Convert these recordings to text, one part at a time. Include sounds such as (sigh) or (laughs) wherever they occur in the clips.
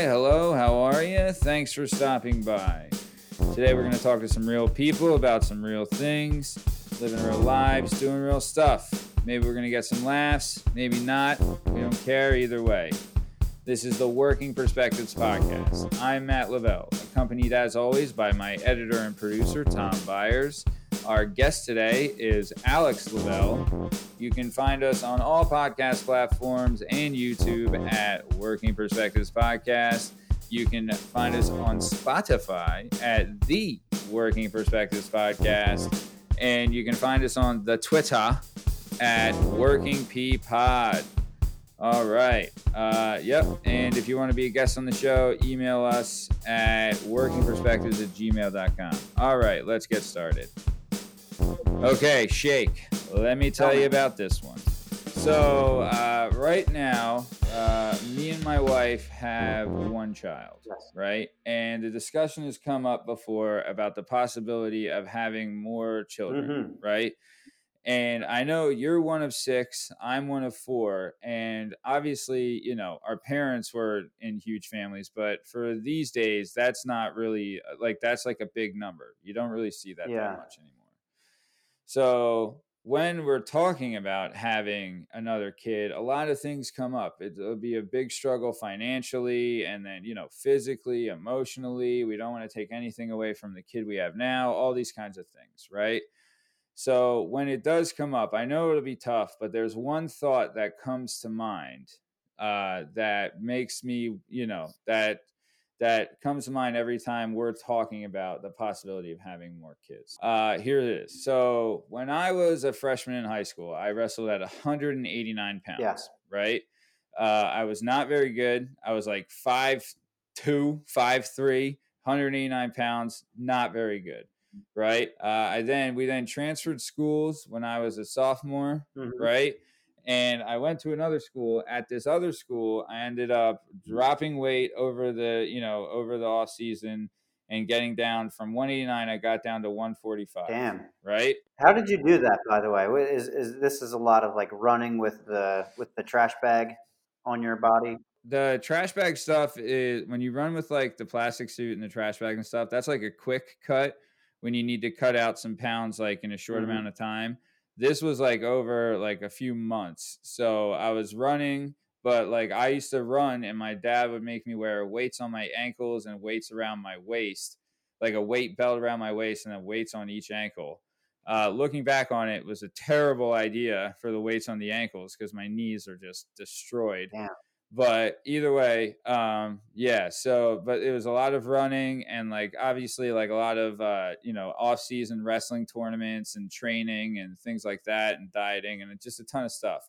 Hi, hello, how are you? Thanks for stopping by. Today we're going to talk to some real people about some real things, living real lives, doing real stuff. Maybe we're going to get some laughs, maybe not. We don't care either way. This is the Working Perspectives Podcast. I'm Matt Lavelle, accompanied as always by my editor and producer, Tom Byers. Our guest today is Alex Lavelle. You can find us on all podcast platforms and YouTube at Working Perspectives Podcast. You can find us on Spotify at the Working Perspectives Podcast. And you can find us on the Twitter at Working P Pod. All right. Uh, yep. And if you want to be a guest on the show, email us at workingperspectives at gmail.com. All right. Let's get started. Okay, Shake. Let me tell you about this one. So, uh, right now, uh, me and my wife have one child, right? And the discussion has come up before about the possibility of having more children, Mhm. right? And I know you're one of six, I'm one of four. And obviously, you know, our parents were in huge families, but for these days, that's not really uh, like that's like a big number. You don't really see that Yeah. that much anymore. So when we're talking about having another kid, a lot of things come up. It- It'll be a big struggle financially and then, you know, physically, emotionally. We don't want to take anything away from the kid we have now, all these kinds of things, right? So when it does come up, I know it'll be tough, but there's one thought that comes to mind uh, that makes me, you know, that that comes to mind every time we're talking about the possibility of having more kids. Uh, here it is. So when I was a freshman in high school, I wrestled at 189 pounds. Yeah. Right. Uh, I was not very good. I was like five two, five three, 189 pounds. Not very good. Right. Uh, I then we then transferred schools when I was a sophomore Mhm. right? And I went to another school. At this other school, I ended up dropping weight over the, you know, over the off season and getting down from 189. I got down to 145. Damn. Right? How did you do that, by the way? Is, is this is a lot of like running with the with the trash bag on your body? The trash bag stuff is when you run with like the plastic suit and the trash bag and stuff. That's like a quick cut when you need to cut out some pounds like in a short Mhm. amount of time. This was like over like a few months. So I was running, but like I used to run and my dad would make me wear weights on my ankles and weights around my waist, like a weight belt around my waist and then weights on each ankle. Uh, looking back on it, it was a terrible idea for the weights on the ankles because my knees are just destroyed Damn. But either way um yeah so but it was a lot of running and like obviously like a lot of uh you know off-season wrestling tournaments and training and things like that and dieting and just a ton of stuff.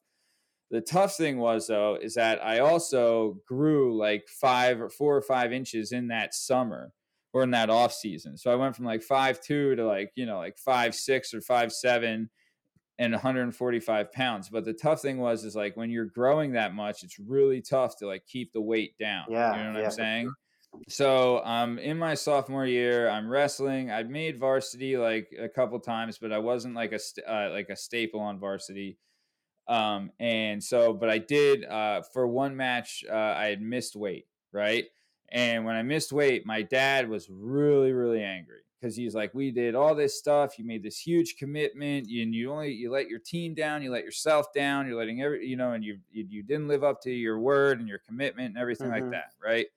The tough thing was though is that i also grew like five or four or five inches in that summer or in that off season so i went from like five two to like you know like five six or five seven and 145 pounds. But the tough thing was, is like when you're growing that much, it's really tough to like keep the weight down. Yeah, you know what yeah, I'm saying. So um, in my sophomore year, I'm wrestling. I'd made varsity like a couple times, but I wasn't like a st- uh, like a staple on varsity. Um, and so, but I did uh, for one match. Uh, I had missed weight, right? And when I missed weight, my dad was really, really angry because he's like, "We did all this stuff. You made this huge commitment, and you only you let your team down, you let yourself down, you're letting every you know, and you you, you didn't live up to your word and your commitment and everything like Mhm. that, right?"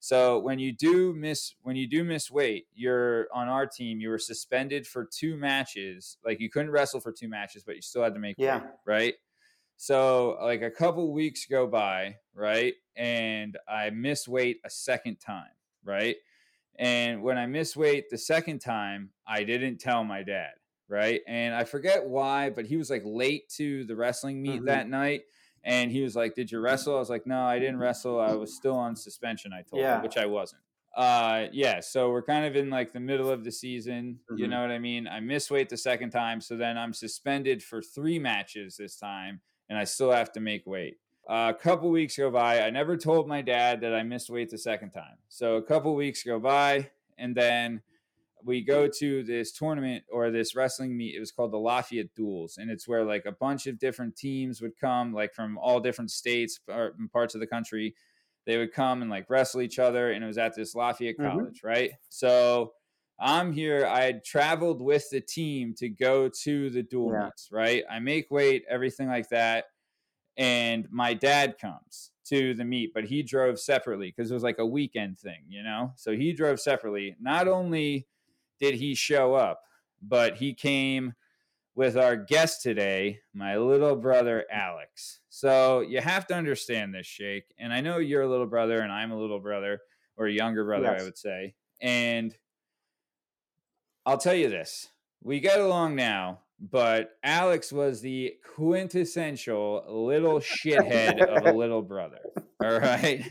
So when you do miss when you do miss weight, you're on our team. You were suspended for two matches. Like you couldn't wrestle for two matches, but you still had to make Yeah. weight, right? So like a couple weeks go by, right? And I miss weight a second time, right? And when I missed weight the second time, I didn't tell my dad, right? And I forget why, but he was like late to the wrestling meet Mhm. that night. And he was like, Did you wrestle? I was like, No, I didn't wrestle. I was still on suspension, I told Yeah. him, which I wasn't. Uh yeah, so we're kind of in like the middle of the season. You Mhm. know what I mean? I miss weight the second time, so then I'm suspended for three matches this time, and I still have to make weight. A couple weeks go by. I never told my dad that I missed weight the second time. So a couple weeks go by, and then we go to this tournament or this wrestling meet. It was called the Lafayette Duels, and it's where like a bunch of different teams would come, like from all different states or parts of the country. they would come and like wrestle each other, and it was at this Lafayette Mhm. College, right? So I'm here. I had traveled with the team to go to the dual Yeah. meets, right? I make weight, everything like that. And my dad comes to the meet, but he drove separately because it was like a weekend thing, you know? So he drove separately. Not only did he show up, but he came with our guest today, my little brother Alex. So you have to understand this, Shake. And I know you're a little brother and I'm a little brother or a younger brother, I would say. And I'll tell you this we get along now, but Alex was the quintessential little shithead of a little brother. All right.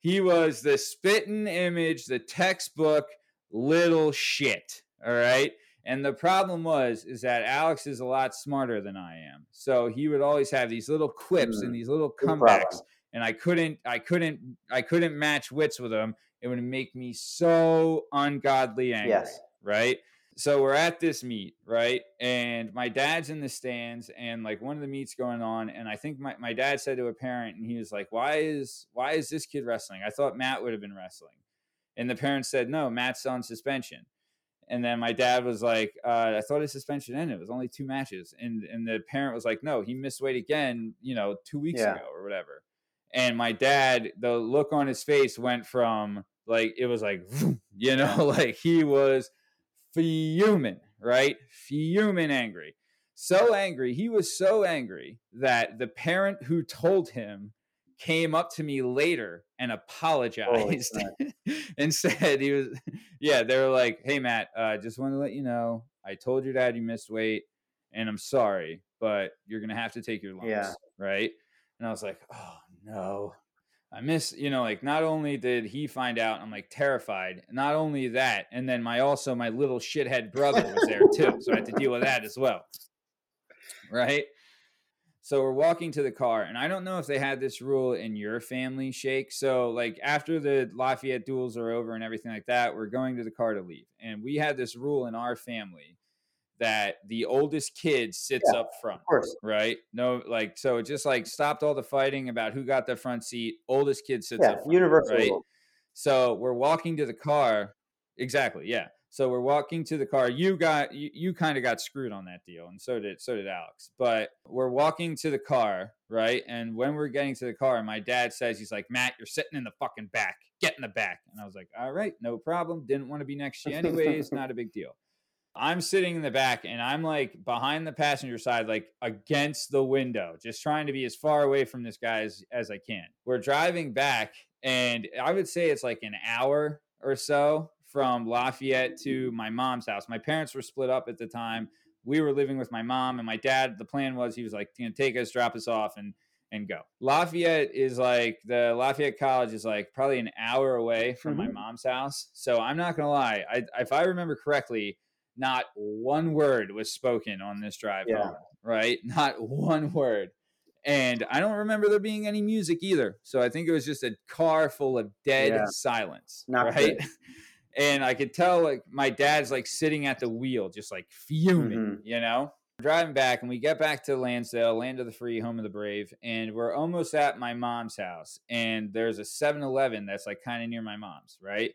He was the spitting image, the textbook little shit. All right. And the problem was is that Alex is a lot smarter than I am. So he would always have these little quips Mm, and these little comebacks problem. and I couldn't I couldn't I couldn't match wits with him. It would make me so ungodly angry, Yes. right? So we're at this meet, right? And my dad's in the stands and like one of the meets going on and I think my, my dad said to a parent and he was like, "Why is why is this kid wrestling? I thought Matt would have been wrestling." And the parent said, "No, Matt's on suspension." And then my dad was like, uh, "I thought his suspension ended. It was only two matches." And and the parent was like, "No, he missed weight again, you know, 2 weeks Yeah. ago or whatever." And my dad, the look on his face went from like it was like, (laughs) you know, (laughs) like he was fuming, right? Fuming angry. So angry. He was so angry that the parent who told him came up to me later and apologized (laughs) and said he was yeah they were like hey matt uh just want to let you know i told your dad you missed weight and i'm sorry but you're gonna have to take your lumps Yeah. right and i was like oh no i miss you know like not only did he find out i'm like terrified not only that and then my also my little shithead brother was there (laughs) too so i had to deal with that as well right so we're walking to the car, and I don't know if they had this rule in your family, Shake. So, like, after the Lafayette duels are over and everything like that, we're going to the car to leave. And we had this rule in our family that the oldest kid sits Yeah, up front, Of course. right? No, like, so it just like stopped all the fighting about who got the front seat. Oldest kid sits Yeah. up front. Universal. right? So we're walking to the car. Exactly. Yeah. So we're walking to the car. You got you, you kind of got screwed on that deal, and so did so did Alex. But we're walking to the car, right? And when we're getting to the car, my dad says he's like, Matt, you're sitting in the fucking back. Get in the back. And I was like, all right, no problem. Didn't want to be next to you anyways. Not a big deal. I'm sitting in the back and I'm like behind the passenger side, like against the window, just trying to be as far away from this guy as, as I can. We're driving back, and I would say it's like an hour or so from Lafayette to my mom's house. My parents were split up at the time. We were living with my mom and my dad. The plan was he was like, you know, take us, drop us off, and and go. Lafayette is like the Lafayette College is like probably an hour away from my Mhm. mom's house. So I'm not gonna lie. I, if I remember correctly, not one word was spoken on this drive Yeah. home, right? (laughs) Not one word. And I don't remember there being any music either. So I think it was just a car full of dead Yeah. silence, Not right? (laughs) And I could tell like my dad's like sitting at the wheel, just like fuming, Mhm. you know? Driving back, and we get back to Lansdale, land of the free, home of the brave, and we're almost at my mom's house. And there's a 7 Eleven that's like kind of near my mom's, right?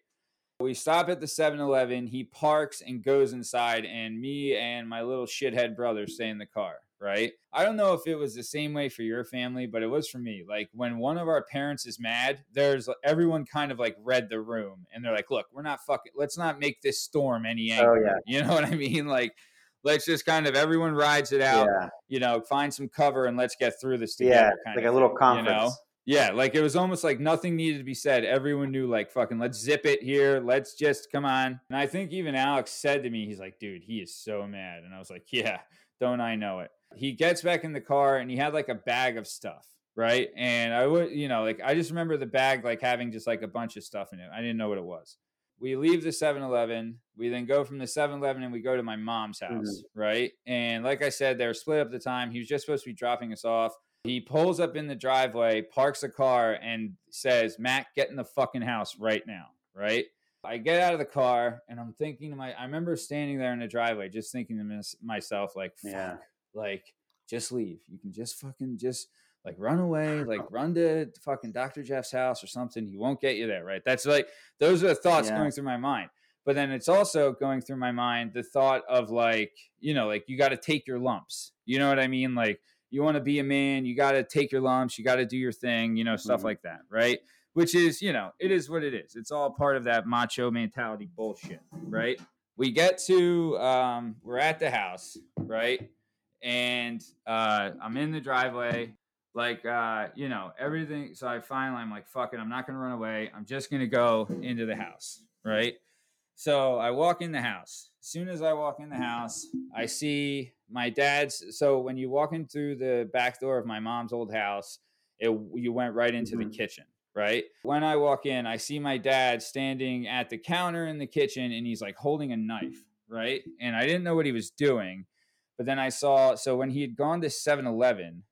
We stop at the 7 Eleven. He parks and goes inside, and me and my little shithead brother stay in the car, right? I don't know if it was the same way for your family, but it was for me. Like when one of our parents is mad, there's everyone kind of like read the room and they're like, look, we're not fucking, let's not make this storm any Oh, yeah. You know what I mean? Like, let's just kind of everyone rides it out, Yeah. you know, find some cover and let's get through this Yeah. together. kind Like of a little thing, conference. You know? Yeah, like it was almost like nothing needed to be said. Everyone knew, like, fucking, let's zip it here. Let's just come on. And I think even Alex said to me, he's like, dude, he is so mad. And I was like, (laughs) yeah, don't I know it? He gets back in the car and he had like a bag of stuff, right? And I would, you know, like, I just remember the bag like having just like a bunch of stuff in it. I didn't know what it was. We leave the 7 Eleven. We then go from the 7 Eleven and we go to my mom's mm-hmm. house, right? And like I said, they were split up the time. He was just supposed to be dropping us off. He pulls up in the driveway, parks the car, and says, Matt, get in the fucking house right now. Right. I get out of the car and I'm thinking to my, I remember standing there in the driveway, just thinking to mys- myself, like, fuck, Yeah. like, just leave. You can just fucking just like run away, like (laughs) run to fucking Dr. Jeff's house or something. He won't get you there, right? That's like those are the thoughts Yeah. going through my mind. But then it's also going through my mind the thought of like, you know, like you got to take your lumps. You know what I mean? Like you want to be a man, you got to take your lumps, you got to do your thing, you know, stuff Mhm. like that, right? Which is, you know, it is what it is. It's all part of that macho mentality bullshit, right? We get to, um, we're at the house, right? And uh, I'm in the driveway, like, uh, you know, everything. So I finally, I'm like, fuck it, I'm not gonna run away. I'm just gonna go into the house, right? So I walk in the house. As soon as I walk in the house, I see my dad's. So when you walk in through the back door of my mom's old house, it you went right into the Mhm. kitchen, right? When I walk in, I see my dad standing at the counter in the kitchen and he's like holding a knife, right? And I didn't know what he was doing. But then I saw so when he had gone to 7-Eleven,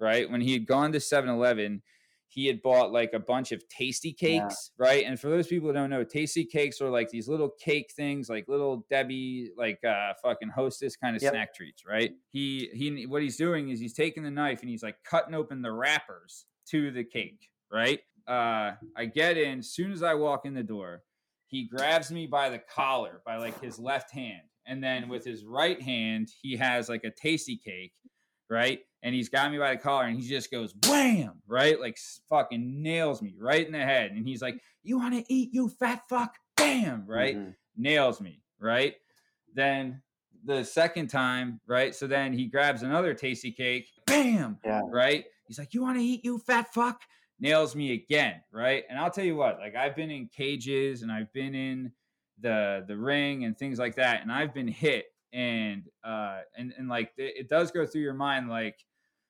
right? When he had gone to 7-Eleven, he had bought like a bunch of tasty Yeah. cakes, right? And for those people who don't know, Tastykakes are like these little cake things, like little Debbie, like uh fucking hostess kind of Yep. snack treats, right? He he what he's doing is he's taking the knife and he's like cutting open the wrappers to the cake, right? Uh I get in, as soon as I walk in the door, he grabs me by the collar by like his left hand. And then with his right hand, he has like a Tastykake, right? And he's got me by the collar and he just goes wham, right? Like fucking nails me right in the head. And he's like, You want to eat, you fat fuck? Bam, right? Mhm. Nails me, right? Then the second time, right? So then he grabs another Tastykake, bam, Yeah. right? He's like, You want to eat, you fat fuck? Nails me again, right? And I'll tell you what, like I've been in cages and I've been in the the ring and things like that, and I've been hit and uh and and like it, it does go through your mind like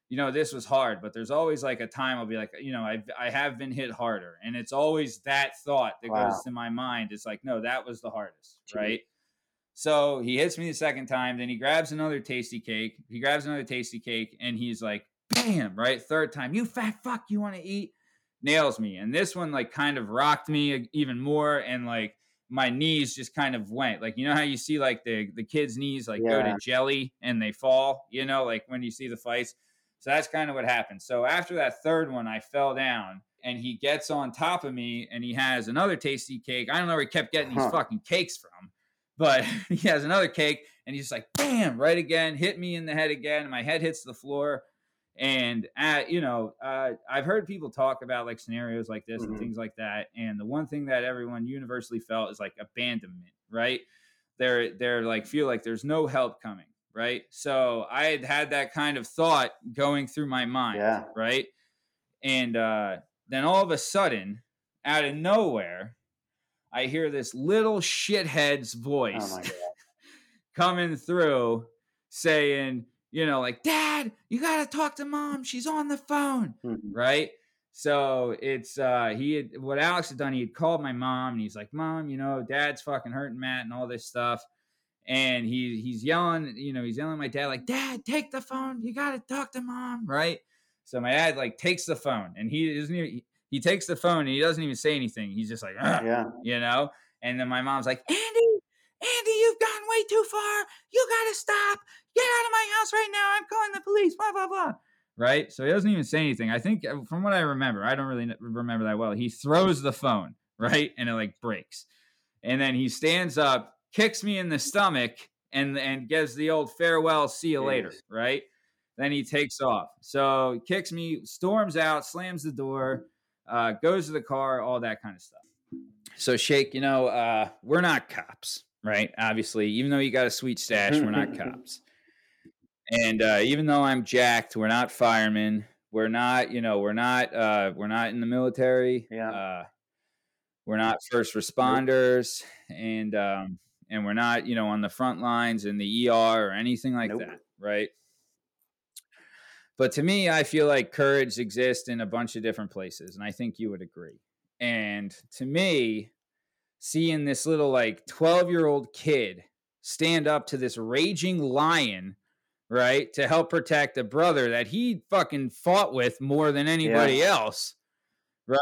you know this was hard but there's always like a time i'll be like you know i i have been hit harder and it's always that thought that Wow. goes to my mind it's like no that was the hardest Gee. right so he hits me the second time then he grabs another Tastykake he grabs another Tastykake and he's like bam right third time you fat fuck you want to eat nails me and this one like kind of rocked me e, even more and like my knees just kind of went. Like you know how you see like the the kids knees like go to jelly and they fall you know like when you see the fights? So that's kind of what happened. So after that third one i fell down and he gets on top of me and he has another Tastykake. I don't know where he kept getting these Huh. fucking cakes from but (laughs) he has another cake and he's like bam! right again hit me in the head again. And my head hits the floor and uh, you know uh, i've heard people talk about like scenarios like this and Mhm. things like that. And the one thing that everyone universally felt is like abandonment right? They're they're like feel like there's no help coming right? So i had had that kind of thought going through my mind Yeah. right? And uh then all of a sudden out of nowhere i hear this little shithead's voice Oh (laughs) coming through saying, you know, like, Dad, you got to talk to mom. She's on the phone. Mhm. Right. So it's, uh, he had, what Alex had done, he had called my mom and he's like, Mom, you know, dad's fucking hurting Matt and all this stuff. And he, he's yelling, you know, he's yelling at my dad, like, Dad, take the phone. You got to talk to mom. Right. So my dad, like, takes the phone and he even, he, he takes the phone and he doesn't even say anything. He's just like, Yeah. you know? And then my mom's like, Andy, Andy, you've gone way too far. You gotta stop. Get out of my house right now. I'm calling the police. Blah blah blah. Right. So he doesn't even say anything. I think uh, from what I remember, I don't really remember that well. He throws the phone (laughs) right, and it like breaks, and then he stands up, kicks me in the stomach, and and gives the old farewell, see you later. Right. Then he takes off. So he kicks me, storms out, slams the door, uh, goes to the car, all that kind of stuff. So Shake, you know, uh, we're not cops, right? Obviously, even though you got a sweet stash, we're not (laughs) cops. And uh, even though I'm jacked, we're not firemen. We're not, you know, we're not, uh, we're not in the military. Yeah. Uh, we're not first responders, and um, and we're not, you know, on the front lines in the ER or anything like Nope. that, right? But to me, I feel like courage exists in a bunch of different places, and I think you would agree. And to me, seeing this little like 12 year old kid stand up to this raging lion, right, to help protect a brother that he fucking fought with more than anybody else, right?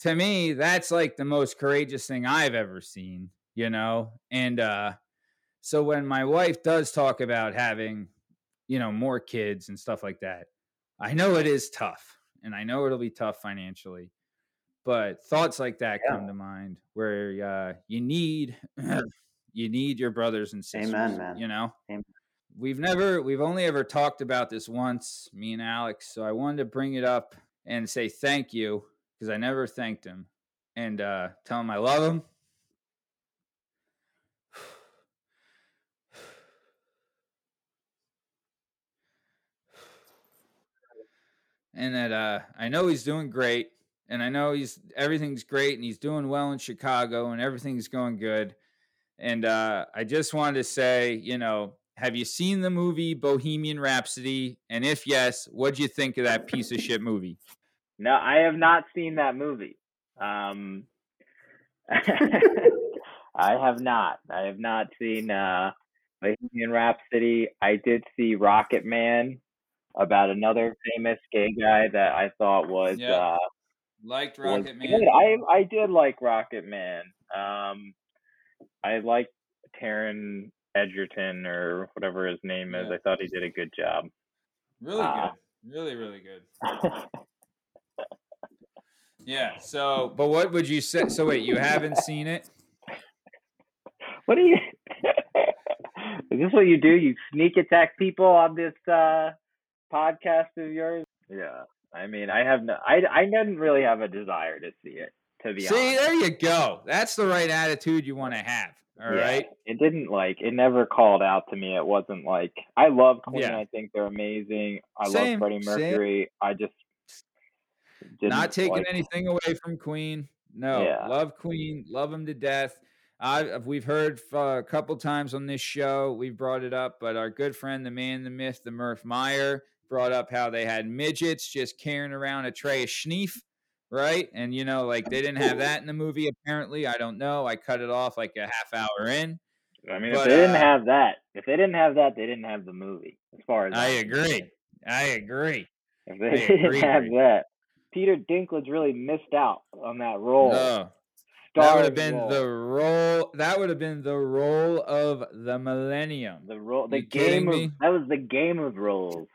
To me, that's like the most courageous thing I've ever seen, you know? And uh, so when my wife does talk about having, you know, more kids and stuff like that, I know it is tough, and I know it'll be tough financially, but thoughts like that Yeah. come to mind where uh, you need (clears throat) you need your brothers and sisters. Amen, man. You know, Amen. we've never we've only ever talked about this once, me and Alex. So I wanted to bring it up and say thank you because I never thanked him, and uh, tell him I love him. (sighs) and that uh, I know he's doing great, and I know he's everything's great, and he's doing well in Chicago, and everything's going good. And uh, I just wanted to say, you know, have you seen the movie Bohemian Rhapsody? And if yes, what'd you think of that piece of shit movie? No, I have not seen that movie. Um, (laughs) I have not. I have not seen uh, Bohemian Rhapsody. I did see Rocket Man about another famous gay guy that I thought was Yeah. uh, Liked Rocket good. Man. I I did like Rocket Man. Um, I like Taron Egerton or whatever his name is. Yeah. I thought he did a good job. Really Ah. good. Really, really good. Yeah. (laughs) So, but what would you say? So, wait, you haven't seen it? (laughs) What do you? (laughs) Is this what you do? You sneak attack people on this uh, podcast of yours? Yeah. I mean, I have no. I I didn't really have a desire to see it. To be See, honest. there you go. That's the right attitude you want to have. All Yeah, right. It didn't like. It never called out to me. It wasn't like I love Queen. Yeah. I think they're amazing. I Same, love Freddie same. Mercury. I just didn't Not taking like- anything away from Queen. No, Yeah. love Queen, love them to death. I we've heard uh, a couple times on this show we've brought it up, but our good friend, the man, the myth, the Murph Meyer, brought up how they had midgets just carrying around a tray of schneef, right? And you know, like they didn't have that in the movie. Apparently, I don't know. I cut it off like a half hour in. I mean, but, if they didn't uh, have that, if they didn't have that, they didn't have the movie. As far as I agree. I agree. If they I (laughs) didn't agree, have agree. that, Peter Dinklage really missed out on that role. No, that would have been role. the role. That would have been the role of the millennium. the role, the game of me? that was the game of roles,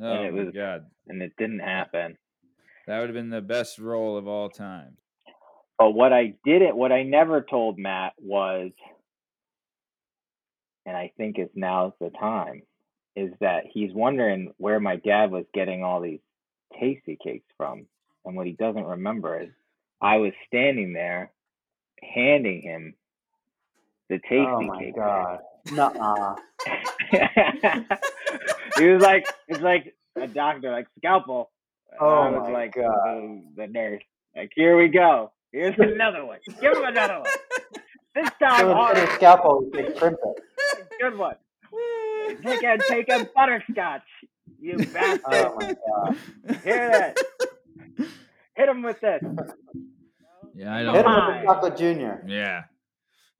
Oh it my was- god, and it didn't happen. that would have been the best role of all time. But what I didn't, what I never told Matt was, and I think it's now's the time, is that he's wondering where my dad was getting all these Tastykakes from. And what he doesn't remember is I was standing there handing him the oh tasty oh my cake. god. Nuh-uh. (laughs) he was like, it's like a doctor, like scalpel. And Oh I was my like, God. the, the nurse, like, here we go. Here's (laughs) another one. Give him another one. This time So hard. instead of scalpel, we take Krimpet. Good one. (laughs) Take a take a butterscotch. You bastard. Oh my god. Hear that? Hit him with this. Yeah, I Hit don't. Hit him with the chocolate junior. Yeah,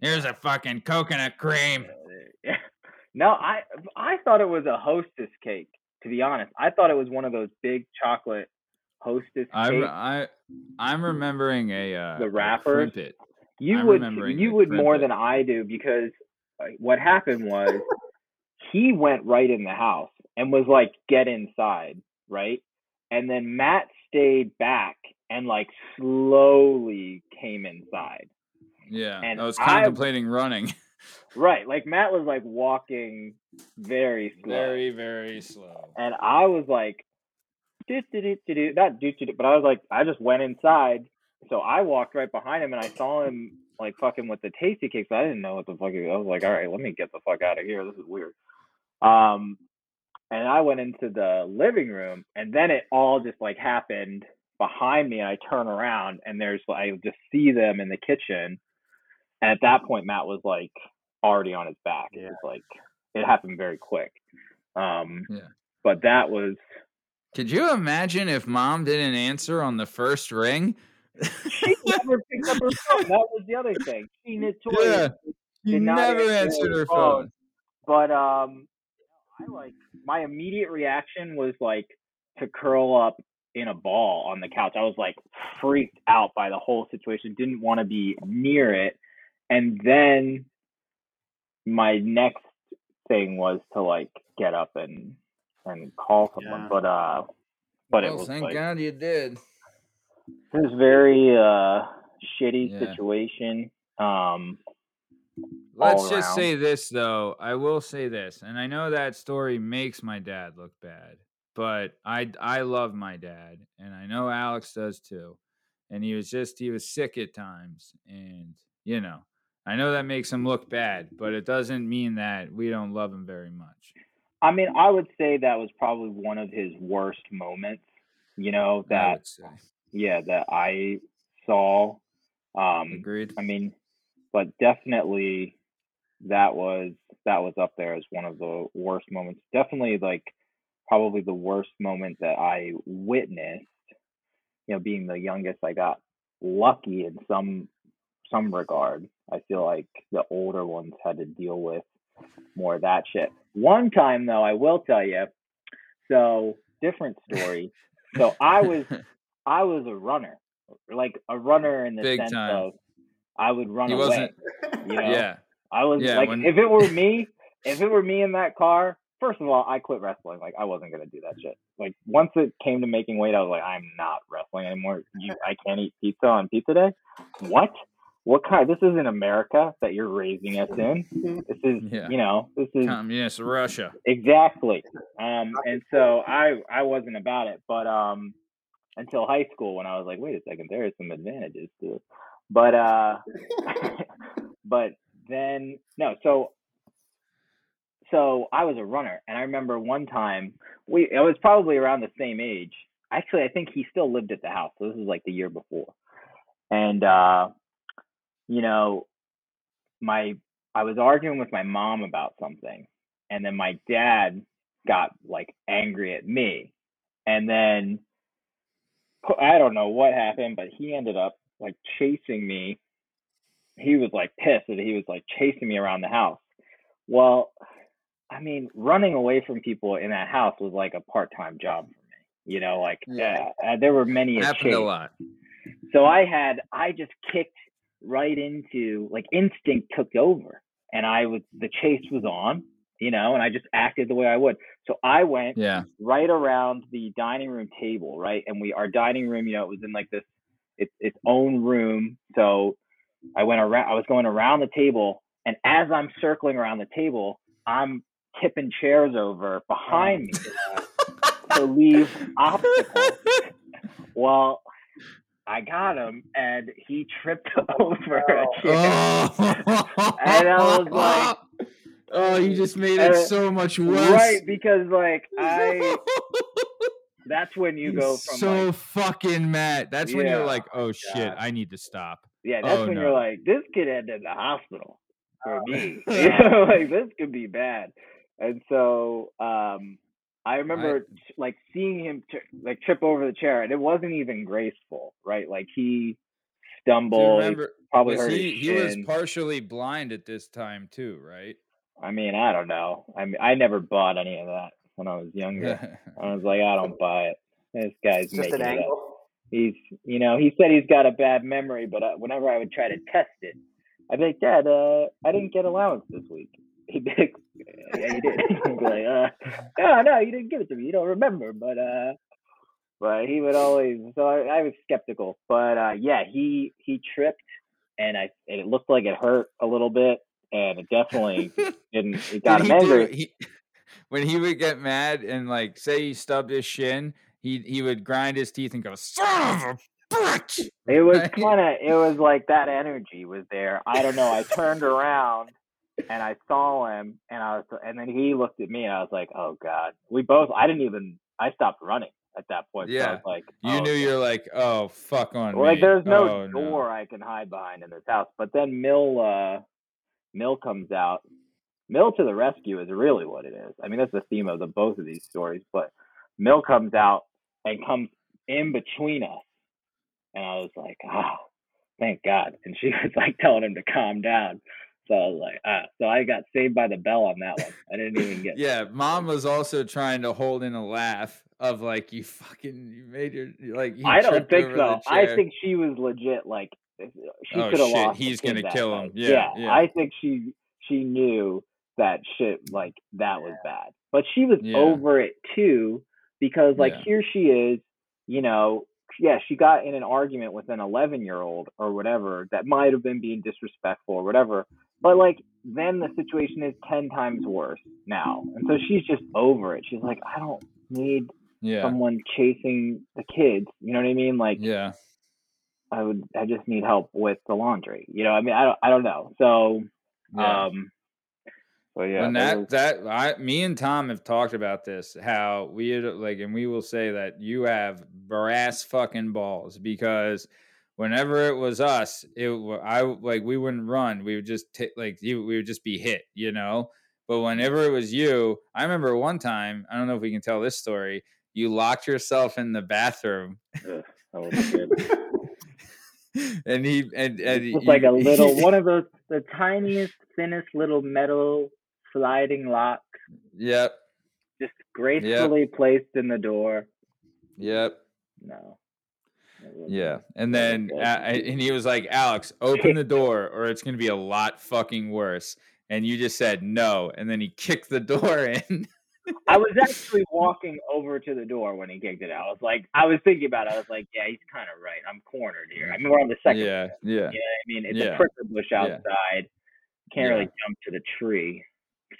here's a fucking coconut cream. No, I I thought it was a hostess cake. To be honest, I thought it was one of those big chocolate hostess I'm cakes. I I'm remembering a uh, The Krimpet. You I'm would you would more than I do because uh, what happened was he went right in the house and was like get inside, right? And then Matt stayed back and like slowly came inside. Yeah, And I was I- contemplating running. (laughs) Right, like Matt was like walking very slow. very very slow. and I was like, do do do do do, not do do, do, but I was like, I just went inside. So I walked right behind him, and I saw him like fucking with the Tastykakes. I didn't know what the fuck. He, I was like, all right, let me get the fuck out of here. This is weird. Um, and I went into the living room, and then it all just like happened behind me, I turn around, and there's I just see them in the kitchen, and at that point, Matt was like already on his back. It was like it happened very quick. Um, Yeah. but that was Could you imagine if mom didn't answer on the first ring? she never picked up her phone. That was the other thing. She (laughs) notoriously Yeah, you did not never answer answered her her phone. phone. But um, I like my immediate reaction was like to curl up in a ball on the couch. I was like freaked out by the whole situation. Didn't want to be near it. And then my next thing was to like get up and and call someone. Yeah. But uh, but well, it was thank like God you did. it was very uh shitty Yeah. situation. Um, Let's just around. say this though. I will say this, and I know that story makes my dad look bad, but I I love my dad, and I know Alex does too. And he was just he was sick at times, and you know I know that makes him look bad, but it doesn't mean that we don't love him very much. I mean, I would say that was probably one of his worst moments. You know that yeah that I saw. Um, Agreed. I mean, but definitely that was that was up there as one of the worst moments. Definitely like probably the worst moment that I witnessed. You know, being the youngest, I got lucky in some some regard. I feel like the older ones had to deal with more of that shit. One time though, I will tell you. So different story. So I was (laughs) I was a runner, like a runner in the Big sense time. of I would run He away. wasn't. You (laughs) know, Yeah. I was Yeah, like, when- if it were me, if it were me in that car, first of all, I quit wrestling. Like, I wasn't gonna do that shit. Like, once it came to making weight, I was like, I'm not wrestling anymore. You, I can't eat pizza on pizza day. What? What kind? This isn't America that you're raising us in. This is, Yeah. you know, this is Communist Russia. Exactly. Um, and so I I wasn't about it, but um, until high school when I was like, wait a second, there are some advantages to it. But uh, (laughs) (laughs) but then no, so so I was a runner, and I remember one time we I was probably around the same age. Actually, I think he still lived at the house, so this was like the year before, and uh, you know, my I was arguing with my mom about something, and then my dad got like angry at me, and then I don't know what happened, but he ended up like chasing me. He was like pissed that he was like chasing me around the house. Well, I mean, running away from people in that house was like a part-time job for me. You know, like Yeah. uh, uh, there were many a Happened a lot. So I had I just kicked right into like instinct took over and I was the chase was on, you know, and I just acted the way I would. So I went Yeah. right around the dining room table, right? And we our dining room, you know, it was in like this its its own room. So I went around I was going around the table and as I'm circling around the table, I'm tipping chairs over behind me (laughs) to leave obstacles. Well, I got him and he tripped (laughs) over a chair. Oh. And I was like- (laughs) oh, you just made it Uh, so much worse. Right, because like I (laughs) that's when you You're go from so like fucking mad. That's when you're like, oh shit. I need to stop. yeah, that's oh, when no. you're like, this could end in the hospital for Oh. me. you know, like this could be bad. And so um I remember like seeing him tri- like trip over the chair and it wasn't even graceful, right? Like he Do you stumbled, he remember? probably Was hurt he, his he was partially blind at this time too, right? I mean, I don't know. I mean, I never bought any of that when I was younger. (laughs) I was like, I don't buy it. This guy's Just making an it up. He's, you know, he said he's got a bad memory, but uh, whenever I would try to test it, I'd be like, Dad, uh, I didn't get allowance this week. Be like, (laughs) Yeah, you did. (laughs) Like, uh, no, no, you didn't give it to me. You don't remember, but uh, but he would always. So I, I was skeptical, but uh, yeah, he he tripped, and I and it looked like it hurt a little bit, and it definitely (laughs) didn't. It got Did him he angry. he- when he would get mad and like say he stubbed his shin, he he would grind his teeth and go, "Son of a bitch!" It was kind of, it was like that energy was there. I don't know. I turned around and I saw him, and I was, and then he looked at me, and I was like, "Oh God!" We both. I didn't even. I stopped running at that point. Yeah. like, You "Oh, knew you're like, "Oh fuck on like me." there's no Oh, door I can hide behind in this house. But then Mill, uh, Mill comes out. Mill to the rescue is really what it is. I mean, that's the theme of the both of these stories. But Mill comes out and comes in between us, and I was like, "Oh, thank God. And she (laughs) was like telling him to calm down. So I was like, ah. So I got saved by the bell on that one. I didn't even get. Yeah, mom was also trying to hold in a laugh of like you fucking you made your like. You I don't think so. I think she was legit. Like she Oh, could have lost. he's gonna kill him. night. Yeah, yeah. I think she she knew that shit like that was bad, but she was Yeah. over it too because like Yeah. here she is, you know, yeah, she got in an argument with an 11 year old or whatever that might have been being disrespectful or whatever. But like then the situation is 10 times worse now. And so she's just over it. She's like, I don't need Yeah. someone chasing the kids. You know what I mean? Like Yeah. I would I just need help with the laundry. You know, I mean I don't I don't know. So Yeah. um so yeah, and that that was- that I me and Tom have talked about this how we had, like and we will say that you have brass fucking balls because whenever it was us it I like we wouldn't run we would just t- like you we would just be hit you know? But mm-hmm. whenever it was you I remember one time I don't know if we can tell this story you locked yourself in the bathroom. (laughs) Ugh, that was good. (laughs) and he and, and It was like a little (laughs) one of those the tiniest, thinnest little metal sliding lock, yep. Just gracefully placed in the door. yep. No. Yeah, and then uh, and he was like, "Alex, open the door, or it's gonna be a lot fucking worse." And you just said no, and then he kicked the door (laughs) in. I was actually walking over to the door when he kicked it out. I was like, I was thinking about it. I was like, yeah, he's kind of right. I'm cornered here. I mean, we're on the second. yeah, yeah, I mean, it's Yeah. a prickle bush Yeah. outside. Can't Yeah. really jump to the tree.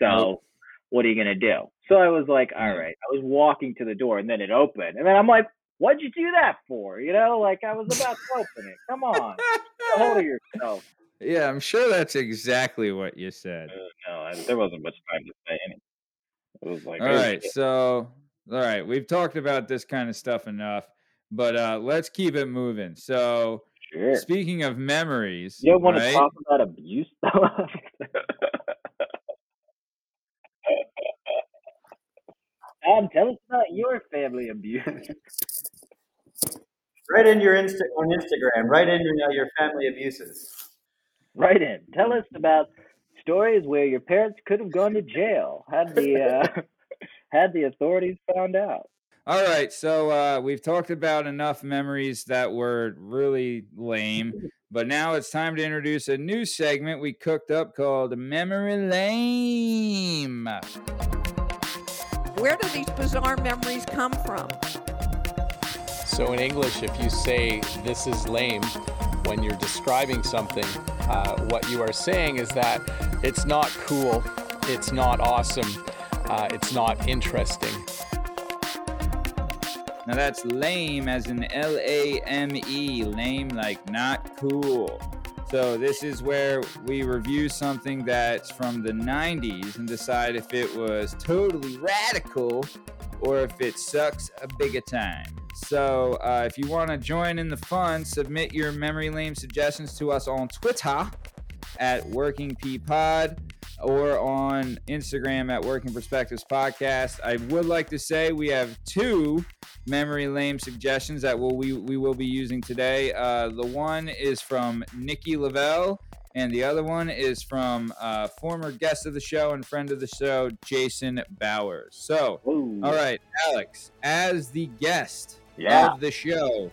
So Nope. what are you gonna do? So I was like, all right. I was walking to the door, and then it opened, and then I'm like, what'd you do that for? You know, like I was about to open it. Come on, get hold of yourself. yeah. I'm sure that's exactly what you said. Uh, no, I, there wasn't much time to say anything. It was like, All right, shit. so all right, we've talked about this kind of stuff enough, but uh let's keep it moving. So sure. speaking of memories, You don't want to talk about abuse though? (laughs) Tom, tell us about your family abuse. Right in your Insta on Instagram. Right in your, your family abuses. Right in. Tell us about stories where your parents could have gone to jail had the uh, (laughs) had the authorities found out. All right, so uh, we've talked about enough memories that were really lame, but now it's time to introduce a new segment we cooked up called Memory Lame. Where do these bizarre memories come from? So in English, if you say this is lame when you're describing something, uh, what you are saying is that it's not cool, it's not awesome, uh, it's not interesting. Now that's lame as in L A M E, lame like not cool. So this is where we review something that's from the 90s and decide if it was totally radical or if it sucks a big a time. So uh, if you want to join in the fun, submit your memory lame suggestions to us on Twitter at Working P Pod or on Instagram at Working Perspectives Podcast. I would like to say we have two memory lame suggestions that will we, we will be using today. Uh, the one is from Nikki Lavelle, and the other one is from uh, former guest of the show and friend of the show, Jason Bowers. So, Ooh. all right, Alex, as the guest Yeah. of the show,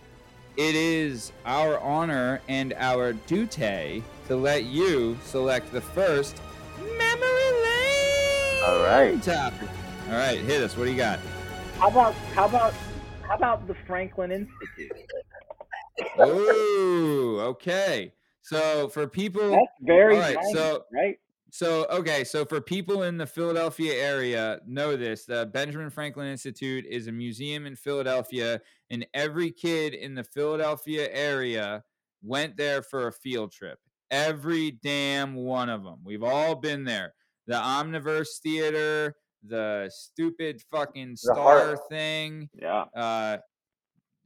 it is our honor and our duty to let you select the first memory lane. All right. Topic. All right, hit us. What do you got? How about how about how about the Franklin Institute? Ooh, okay. So for people, That's very right, 90s, so- right. so okay, so for people in the Philadelphia area, know this: the Benjamin Franklin Institute is a museum in Philadelphia, and every kid in the Philadelphia area went there for a field trip. Every damn one of them. We've all been there. The Omniverse Theater, the stupid fucking star thing, Yeah. uh,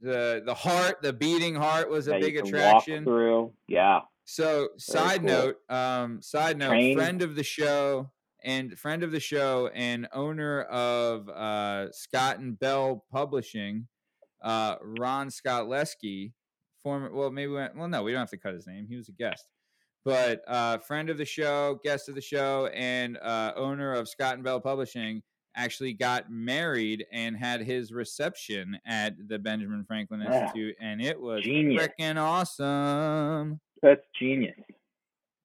the the heart, the beating heart was a you big attraction. Through. Yeah. So, side cool. note, um, side note, Train. friend of the show and friend of the show and owner of uh, Scott and Bell Publishing, uh, Ron Scott Lesky, former. Well, maybe we went, well, no, we don't have to cut his name. He was a guest, but uh, friend of the show, guest of the show, and uh, owner of Scott and Bell Publishing. Actually, got married and had his reception at the Benjamin Franklin Yeah. Institute, and it was freaking awesome. That's genius.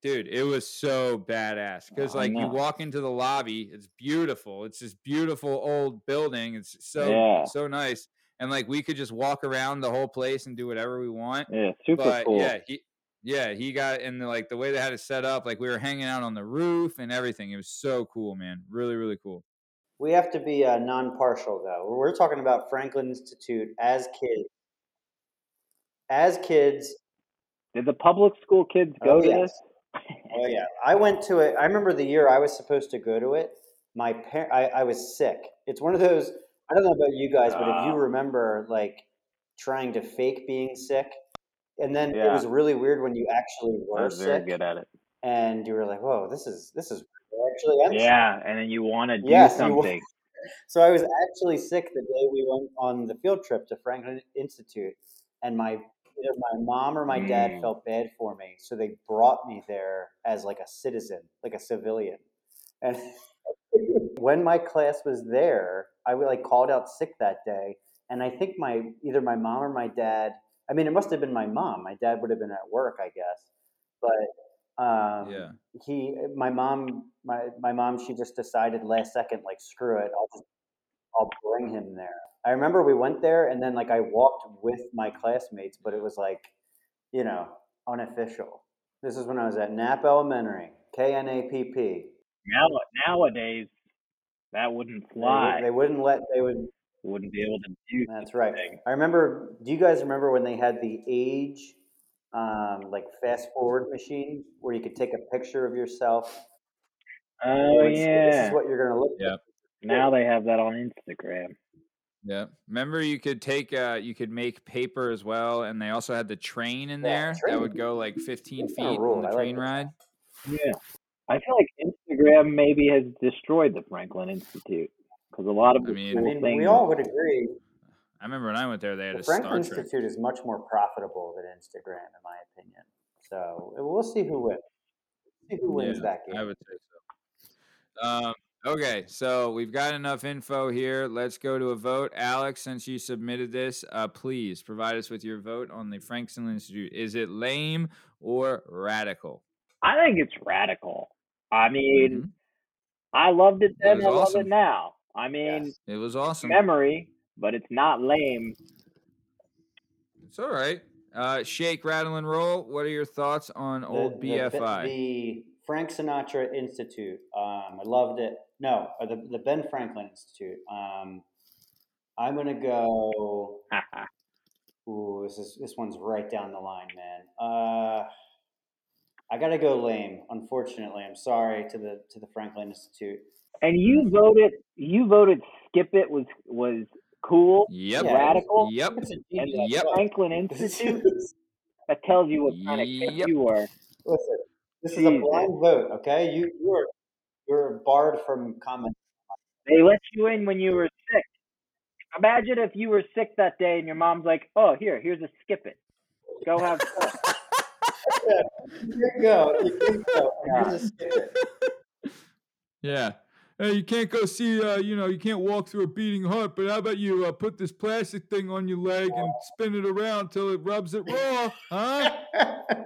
dude, it was so badass because like you walk into the lobby, it's beautiful. It's this beautiful old building. It's so Yeah. so nice, and like we could just walk around the whole place and do whatever we want. Yeah, super but cool. yeah, he yeah he got in the like the way they had it set up. Like we were hanging out on the roof and everything. It was so cool, man. Really really cool. We have to be uh, non-partial, though. We're talking about Franklin Institute as kids. As kids, Did the public school kids go Oh, to yes. this? oh yeah, I went to it. I remember the year I was supposed to go to it. My par- I, I was sick. It's one of those. I don't know about you guys, but if Ah. you remember, like trying to fake being sick, and then it was really weird when you actually I were was very good at it. and you were like, "Whoa, this is this is I actually sick." Yeah, and then you want to do Yes, something. (laughs) So I was actually sick the day we went on the field trip to Franklin Institute, and my either my mom or my dad Mm. felt bad for me, so they brought me there as like a citizen, like a civilian. And (laughs) when my class was there, I like called out sick that day, and I think my either my mom or my dad. I mean, it must have been my mom. My dad would have been at work, I guess, but um, Yeah. he my mom my my mom she just decided last second like screw it i'll just i'll bring him there i remember we went there and then like i walked with my classmates but it was like you know unofficial this is when i was at knapp elementary k-n-a-p-p Now nowadays, that wouldn't fly. would- they wouldn't let they would wouldn't be able to do. that's right thing. i remember do you guys remember when they had the age um, like fast forward machine where you could take a picture of yourself Oh This- this is what you're gonna look Yeah. Now they have that on Instagram. Yeah. Remember you could take uh you could make paper as well and they also had the train in Yeah, there train. that would go like 15 That's feet on the I train this. ride. Yeah. I feel like Instagram maybe has destroyed the Franklin Institute because a lot of I the mean- I mean, things. we all would agree I remember when I went there they had the a Star Franklin Trek. Institute is much more profitable than Instagram, in my opinion. So we'll see who wins. See who wins Yeah, that game. I would say so. Um, okay, so we've got enough info here. Let's go to a vote. Alex, since you submitted this, uh, please provide us with your vote on the Franklin Institute. Is it lame or radical? I think it's radical. I mean, Mhm. I loved it then. was I love it now. I mean, Yes. It was awesome. memory, but it's not lame. It's all right. Uh, shake, rattle, and roll. What are your thoughts on The- old the- BFI? The, Frank Sinatra Institute. Um, I loved it. No, uh, the, the Ben Franklin Institute. Um, I'm gonna go. (laughs) Ooh, this is this one's right down the line, man. Uh, I gotta go lame. Unfortunately, I'm sorry to the to the Franklin Institute. and you voted. You voted. Skip it was was cool. yep. Yeah, Radical. Yep. And genius Yep. Franklin Institute. That tells you what kind of kid Yep. you are. Listen, this is a blind vote, okay? You you're you're barred from comment. They let you in when you were sick. Imagine if you were sick that day and your mom's like, "Oh, here, here's a skip it. Go have fun." Here you go. You can go. Yeah. Here's a skip it. Yeah. Hey, you can't go see, uh, you know, you can't walk through a beating heart, but how about you uh, put this plastic thing on your leg and spin it around till it rubs it raw, huh? (laughs)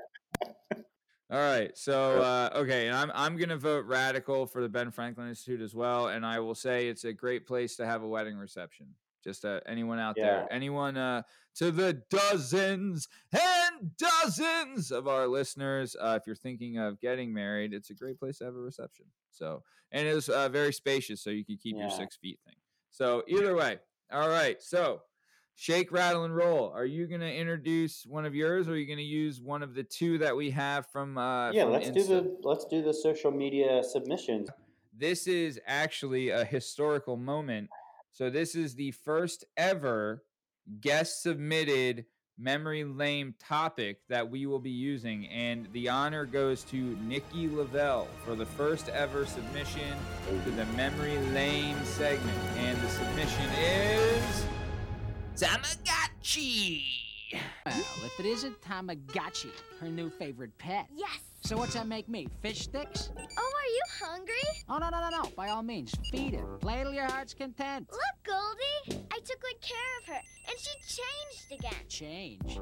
All right. So, uh, okay, and I'm I'm gonna vote radical for the Ben Franklin Institute as well, and I will say it's a great place to have a wedding reception. Just uh, anyone out there, anyone uh, to the dozens and dozens of our listeners, uh, if you're thinking of getting married, it's a great place to have a reception. So, and it was uh, very spacious, so you could keep your six feet thing. So either way, all right. So shake, rattle, and roll. Are you going to introduce one of yours, or are you going to use one of the two that we have from? Uh, yeah, from let's do the let's do the social media submissions. This is actually a historical moment. So this is the first ever guest submitted memory lane topic that we will be using, and the honor goes to Nikki Lavelle for the first ever submission to the memory lane segment, and the submission is Tamagotchi. Well, if it isn't Tamagotchi, her new favorite pet. Yes. So what's that make me? Fish sticks? Oh, are you hungry? Oh, no, no, no, no. By all means, feed it. Play till your heart's content. Look, Goldie. I took good care of her, and she changed again. Change.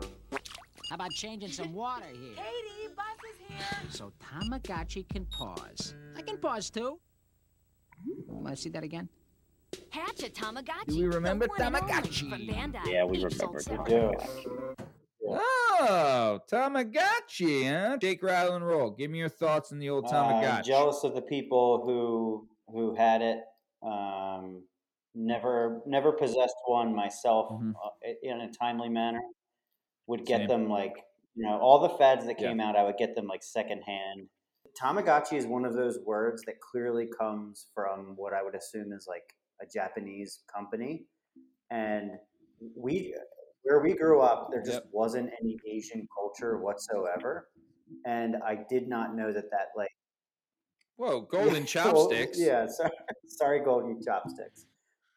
How about changing some (laughs) water here? Katie, bus is here. So Tamagotchi can pause. I can pause too. Want to see that again? Hatch a Tamagotchi. Do we remember the one and only Tamagotchi? Yeah, we remember sold Tamagotchi. Oh, Tamagotchi, huh? Shake, rattle, and roll. Give me your thoughts on the old I'm Tamagotchi. jealous of the people who who had it. Um, never never possessed one myself Mhm. uh, in a timely manner. Would get Same. them like you know all the fads that Yeah. came out. I would get them like secondhand. Tamagotchi is one of those words that clearly comes from what I would assume is like a Japanese company, and we where we grew up, there just Yep. wasn't any Asian culture whatsoever, and I did not know that that like Whoa, golden (laughs) chopsticks. yeah, sorry, (laughs) sorry, golden chopsticks.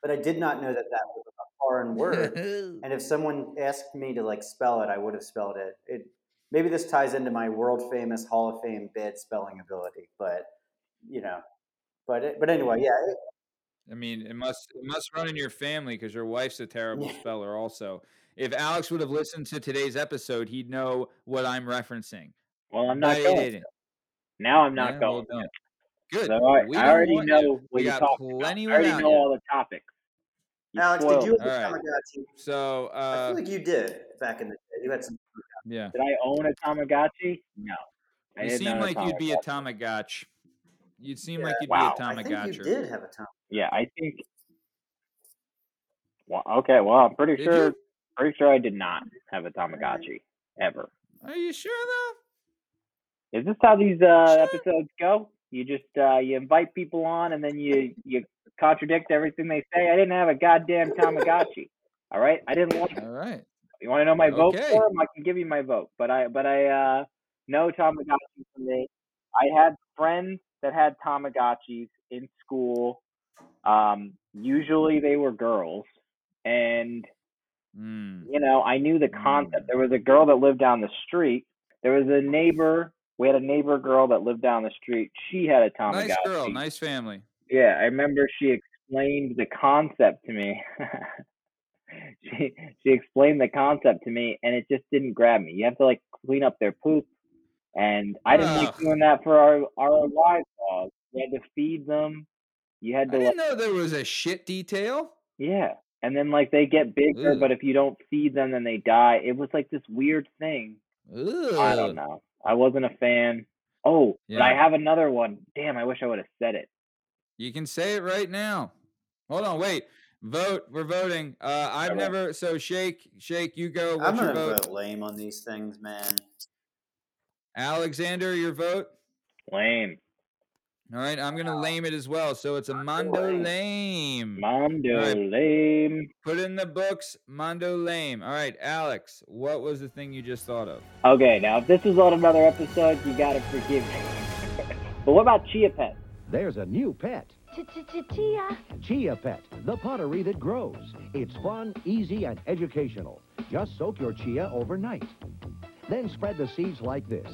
But I did not know that that was a foreign word. (laughs) and if someone asked me to like spell it, I would have spelled it. It maybe this ties into my world famous Hall of Fame bid spelling ability, but you know, but it, but anyway, yeah, I mean, it must it must run in your family because your wife's a terrible Yeah. speller. Also, if Alex would have listened to today's episode, he'd know what I'm referencing. Well, I'm not he going. didn't. Now I'm not Yeah, going. well done. Good. So I, We I already know you. what We you're got talking about. plenty I already know you. all the topics. You Alex, did you me. have a All right. Tamagotchi? So, I uh, feel like you did back in the day. You had some. yeah, Did I own a Tamagotchi? No. I you seem own a like you'd be a Tamagotchi. Tamagotchi. You'd seem Yeah, like you'd wow. be a I think you Tamagotchi. did have a Tam. Yeah, I think. Well, okay. Well, I'm pretty Did sure. you? Pretty sure I did not have a Tamagotchi ever. Are you sure though? Is this how these uh, episodes go? You just uh, you invite people on and then you you contradict everything they say. I didn't have a goddamn Tamagotchi. All right, I didn't want. All right. You want to know my vote Okay. for him? I can give you my vote, but I but I uh no Tamagotchi for me. I had friends that had Tamagotchis in school. Um, usually they were girls, and Mm. you know I knew the concept. There was a girl that lived down the street. There was a neighbor. We had a neighbor girl that lived down the street. She had a Tamagotchi. Nice girl, nice family. Yeah, I remember she explained the concept to me. (laughs) she she explained the concept to me, and it just didn't grab me. You have to like clean up their poop, and I didn't like Ugh. doing that for our our live dogs. You had to feed them. You had to like, didn't know there was a shit detail. yeah, and then like they get bigger, Ugh. but if you don't feed them, then they die. It was like this weird thing. I don't know. I wasn't a fan. Oh, but I have another one. Damn, I wish I would have said it. You can say it right now. Hold on, wait. Vote. We're voting. Uh, I've never. So shake, shake. You go. What's I'm gonna vote? vote lame on these things, man. Alexander, your vote. Lame. All right, I'm gonna lame it as well. So it's a Mondo lame. Mondo Alright. lame. Put in the books, Mondo lame. All right, Alex, what was the thing you just thought of? Okay, now if this is on another episode, you gotta forgive me. (laughs) but what about Chia Pet? There's a new pet. Chia. Chia Pet, the pottery that grows. It's fun, easy, and educational. Just soak your chia overnight. Then spread the seeds like this.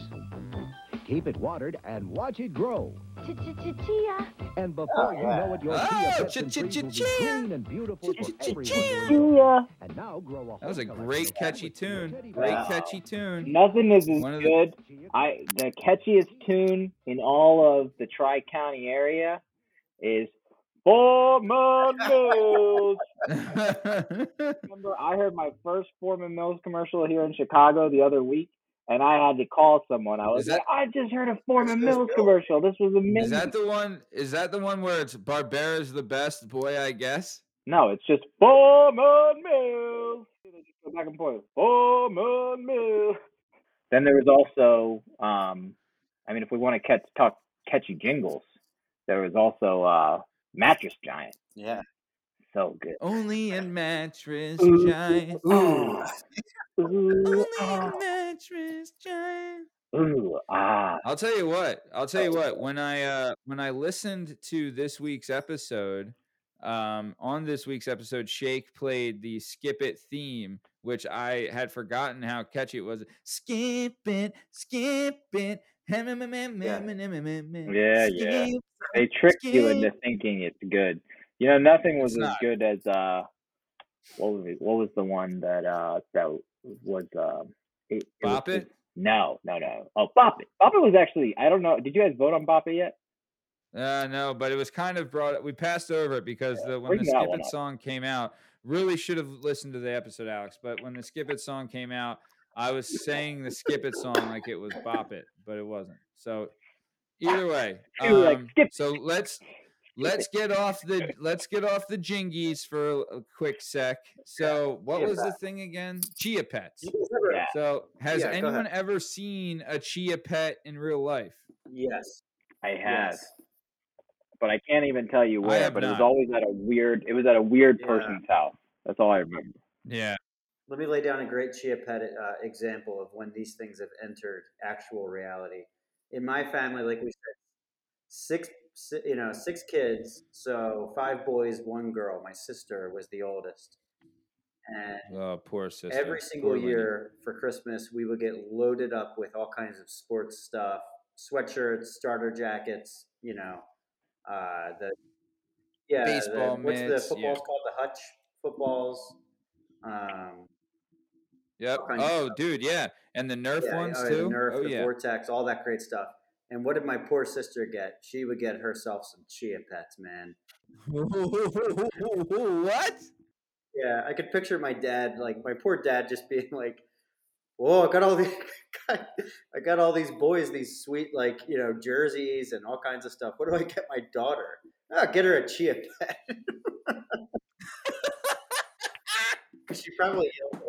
Keep it watered and watch it grow. Ch-ch-ch-chia. And before you know it, your Oh, chia pets chi- and chi- trees chi- will be chia. green and beautiful for Chi- chi- everyone chia. to enjoy. And now grow a That was a great catchy tune. Great bears. catchy tune. Nothing is as One of the- good. I the catchiest tune in all of the Tri County area is Forman Mills. (laughs) Remember, I heard my first Forman Mills commercial here in Chicago the other week, and I had to call someone. I was Is like, I just heard a Forman Mills commercial. This was amazing. Is that the one? Is that the one where it's Barbera's the best boy? I guess. No, it's just Forman Mills. Go back and forth. Forman Mills. Then there was also, um, I mean, if we want to catch, talk catchy jingles, there was also uh, Mattress Giant. Yeah. So good. Only in mattress Ooh. giant. Ooh. Ooh, Only ah, in mattress giant. ooh, ah. I'll tell you what. I'll tell you what. When I uh when I listened to this week's episode, um, on this week's episode, Shake played the Skip It theme, which I had forgotten how catchy it was. Skip it, skip it. Yeah, yeah. They trick you into thinking it's good. You know, nothing was It's as not. good as uh, what was it, what was the one that uh that was uh It, it Bop was it. No, no, no. Oh, Bop It. Bop It was actually, I don't know. Did you guys vote on Bop It yet? Uh, no, but it was kind of brought. We passed over it because the, when the Skip It song came out, really should have listened to the episode, Alex. But when the Skip It song came out, I was saying the Skip It song like it was Bop It, but it wasn't. So either way, (laughs) You were like, um, so let's let's get off the let's get off the jingies for a, a quick sec. So what was the thing again? Chia pets. You guys ever- Yeah. So has Yeah, anyone ahead. ever seen a chia pet in real life? Yes. I have. Yes. but I can't even tell you where. have But it was always at a weird. It was at a weird Yeah. person's house. That's all I remember. Yeah. Let me lay down a great Chia Pet uh, example of when these things have entered actual reality. In my family, like we said, six, si- you know, six kids. So five boys, one girl. My sister was the oldest, and Oh, poor sister. every single Poor lady. year for Christmas, we would get loaded up with all kinds of sports stuff, sweatshirts, starter jackets. You know, uh, the yeah, the- Baseball what's the mitts, footballs yeah. called? The hutch footballs. Um, Yep. all kinds of Oh, dude, yeah, and the Nerf yeah, ones oh, too. The Nerf, oh the yeah. Vortex, all that great stuff. And what did my poor sister get? She would get herself some chia pets, man. (laughs) what? Yeah, I could picture my dad, like my poor dad, just being like, "Whoa, I got all these, (laughs) I got all these boys, these sweet, like you know, jerseys and all kinds of stuff. What do I get my daughter? Ah, get her a chia pet." (laughs) she probably yelled, at him- probably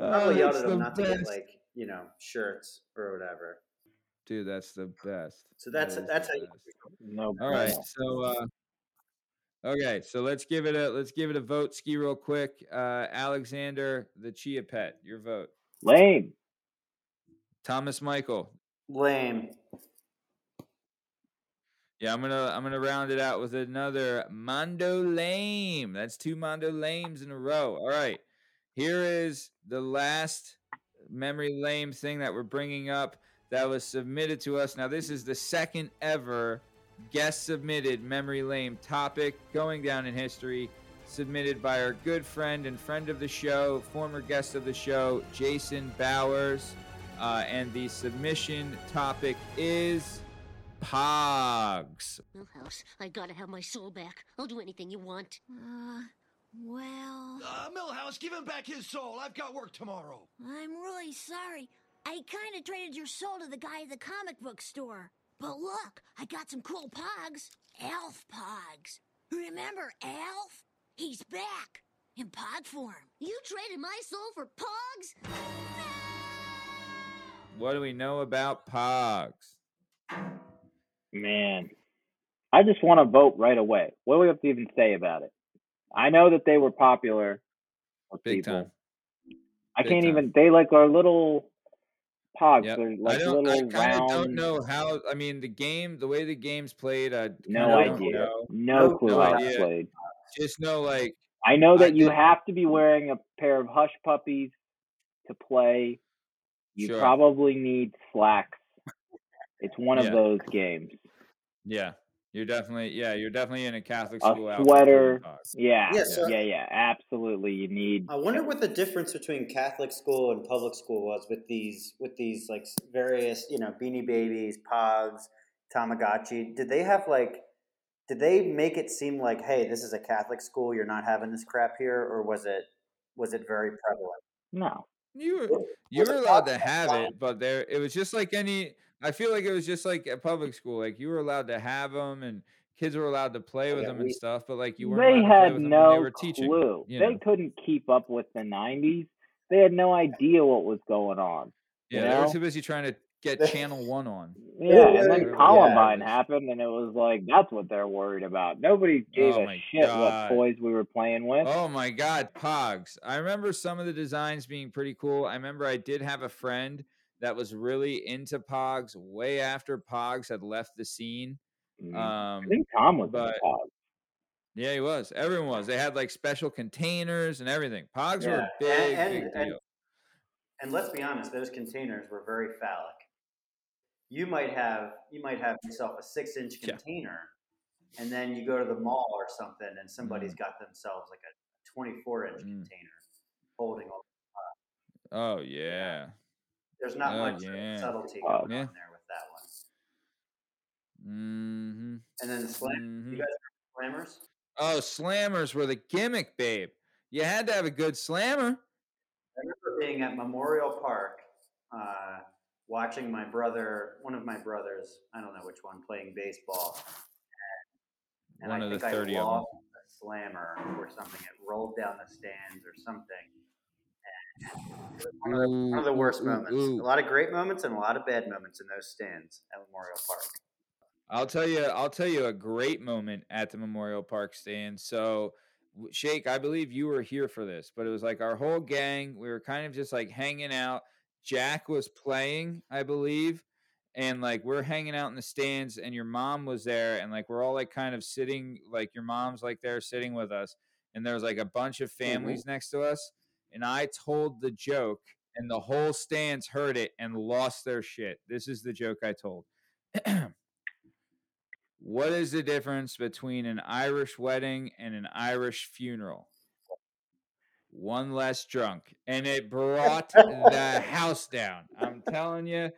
Oh, yelled that's at him the not to get like you know shirts or whatever. Dude, that's the best. So that's That is that's how you. best. No. All right, bueno. so uh okay, so let's give it a let's give it a vote ski real quick. Uh Alexander, the chia pet, your vote. Lame. Thomas Michael. Lame. Yeah, I'm gonna I'm gonna round it out with another Mondo Lame. That's two Mondo Lames in a row. All right. Here is the last memory lame thing that we're bringing up that was submitted to us. Now, this is the second ever guest submitted memory lame topic going down in history, submitted by our good friend and friend of the show, former guest of the show, Jason Bowers. Uh, and the submission topic is Pogs. Milhouse, I gotta have my soul back. I'll do anything you want. Uh, well, Uh, Milhouse, give him back his soul. I've got work tomorrow. I'm really sorry. I kind of traded your soul to the guy at the comic book store. But look, I got some cool pogs. Alf pogs. Remember Alf? He's back. In pog form. You traded my soul for Pogs? No! What do we know about Pogs? Man, I just want to vote right away. What do we have to even say about it? I know that they were popular with Big people. time. I Big can't time. even. They like are little pogs. Yep. They're I like don't. I little kind of round. don't know how. I mean, the game, the way the game's played, I No kinda idea. know. No No- clue no how it's played. Just know, like, I know I that you have to be wearing a pair of hush puppies to play. You Sure. probably need slacks. It's one Yeah. of those games. yeah, you're definitely, yeah, you're definitely in a Catholic school outfit doing sweater. Yeah, Yeah, so- yeah, yeah. Absolutely, you need. I wonder what the difference between Catholic school and public school was with these with these like various you know Beanie Babies, Pogs, Tamagotchi. Did they have like? Did they make it seem like, hey, this is a Catholic school, you're not having this crap here, or was it was it very prevalent? No. You were, you was were allowed to have it, but there, it was just like any. I feel like it was just like at public school. Like you were allowed to have them, and kids were allowed to play with Yeah, them and stuff. But like you weren't They allowed to had with them when no they were teaching. clue. you They couldn't keep up with the '90s. They had no idea what was going on. Yeah, you they were too busy trying to (laughs) get Channel One on. Yeah, and then. Columbine Yeah. happened, and it was like that's what they're worried about. Nobody gave Oh a shit God. what toys we were playing with. Oh my God, Pogs! I remember some of the designs being pretty cool. I remember I did have a friend that was really into Pogs way after Pogs had left the scene. Mhm. Um, I think Tom was but- Pogs. yeah, he was. Everyone was. They had like special containers and everything. Pogs were Yeah, a big, and- big deal. And let's be honest, those containers were very phallic. You might have you might have yourself a six inch Yeah. container, and then you go to the mall or something, and somebody's Mm. got themselves like a twenty four inch Mm. container holding all. Oh yeah, There's not Oh, much yeah. subtlety Oh. going Yeah. on there with that one. Mm-hmm. And then the slam. Mhm. You guys remember slammers? Oh, slammers were the gimmick, babe. You had to have a good slammer. I remember being at Memorial Park, uh, watching my brother, one of my brothers, I don't know which one, playing baseball. And One I of the think 30 I of them. lost a slammer or something. It rolled down the stands or something. And it was one of the, one of the worst ooh, moments. ooh. A lot of great moments and a lot of bad moments in those stands at Memorial Park. I'll tell you. I'll tell you a great moment at the Memorial Park stand. So, Shake, I believe you were here for this, but it was like our whole gang. We were kind of just like hanging out. Jack was playing, I believe, and like we're hanging out in the stands, and your mom was there, and like we're all like kind of sitting, like your mom's like there sitting with us, and there was like a bunch of mm-hmm. families next to us, and I told the joke, and the whole stands heard it and lost their shit. This is the joke I told. (clears throat) What is the difference between an Irish wedding and an Irish funeral? One less drunk. And it brought the (laughs) house down. I'm telling you,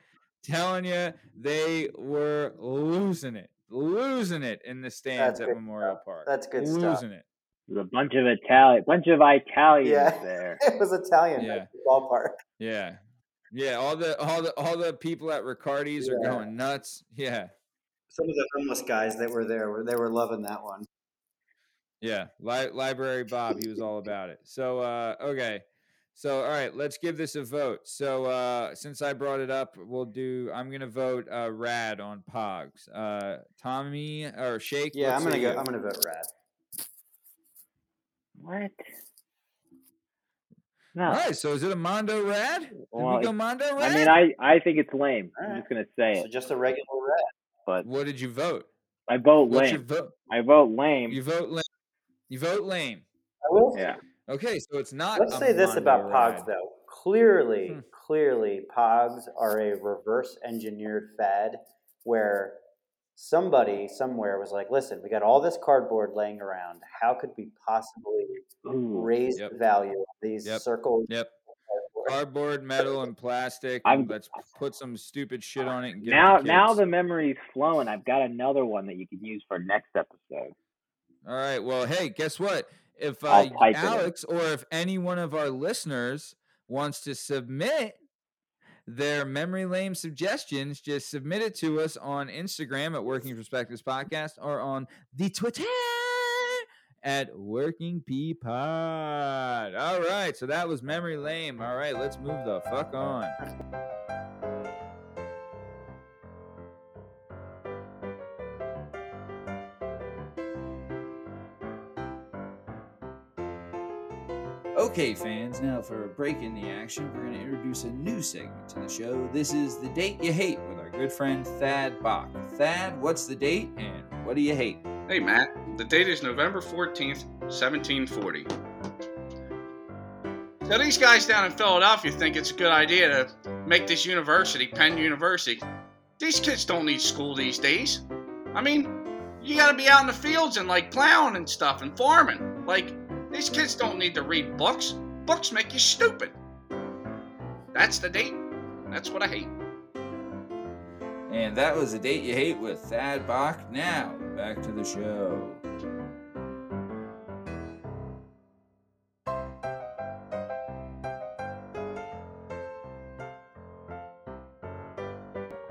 telling you, they were losing it, losing it in the stands at Memorial Park. That's good stuff. losing it. There's a bunch of Italian, bunch of Italians Yeah. there. (laughs) It was Italian Yeah. the ballpark. Yeah. Yeah. All the all the all the people at Riccardi's are going nuts. Yeah. Some of the homeless guys that were there, were they were loving that one. Yeah, Li- Library Bob, he was all about it. So, uh, okay, so all right, let's give this a vote. So, uh, since I brought it up, we'll do. I'm gonna vote uh, Rad on Pogs. Uh, Tommy or Shake. Yeah, I'm gonna go. you? I'm gonna vote Rad. What? No. All right, so is it a Mondo Rad? Did Well, we go Mondo Rad? I mean, I, I think it's lame. I'm just gonna say So it. just a regular Rad. But what did you vote? I vote What's lame. your vote? I vote lame. You vote lame. You vote lame. I will. Yeah. Okay, so it's not. Let's a say this Mondo about Pogs Rad. though. Clearly, Hmm. clearly, Pogs are a reverse engineered fad where somebody somewhere was like, "Listen, we got all this cardboard laying around. How could we possibly Ooh. raise Yep. the value of these Yep. circle Yep. cardboard?" Cardboard, metal, and plastic. I'm- and let's put some stupid shit on it and give Now, it to now the memory's flowing. I've got another one that you can use for next episode. All right. Well, hey, guess what? If uh, I'll type it in. Alex or if any one of our listeners wants to submit their memory lane suggestions, just submit it to us on Instagram at Working Perspectives Podcast or on the Twitter at Working P Pod. All right. So that was memory lane. All right. Let's move the fuck on. Okay, fans, now for a break in the action, we're going to introduce a new segment to the show. This is The Date You Hate with our good friend Thad Bach. Thad, what's the date and what do you hate? Hey, Matt. The date is November 14th, 1740. So these guys down in Philadelphia think it's a good idea to make this university, Penn University. These kids don't need school these days. I mean, you gotta be out in the fields and like plowing and stuff and farming. Like, these kids don't need to read books. Books make you stupid. That's the date. That's what I hate. And that was The Date You Hate with Thad Bach. Now, back to the show.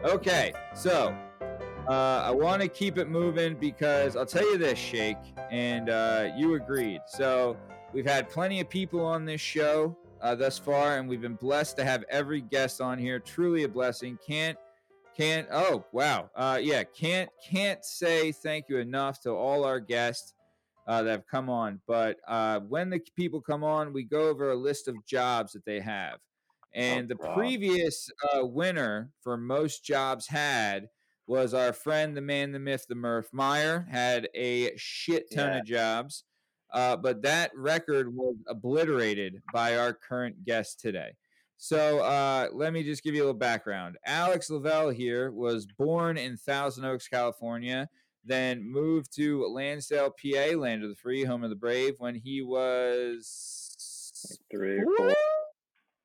Okay, so uh, I want to keep it moving because I'll tell you this, Shake, and uh, you agreed. So we've had plenty of people on this show uh, thus far, and we've been blessed to have every guest on here. Truly a blessing. Can't can't oh wow uh yeah can't can't say thank you enough to all our guests uh, that have come on but uh when the people come on we go over a list of jobs that they have and the God. previous uh winner for most jobs had was our friend the man the myth the murph meyer had a shit ton Yeah. of jobs uh, but that record was obliterated by our current guest today so uh, let me just give you a little background. Alex Lavelle here was born in Thousand Oaks, California, then moved to Lansdale, PA, land of the free, home of the brave, when he was Three or four.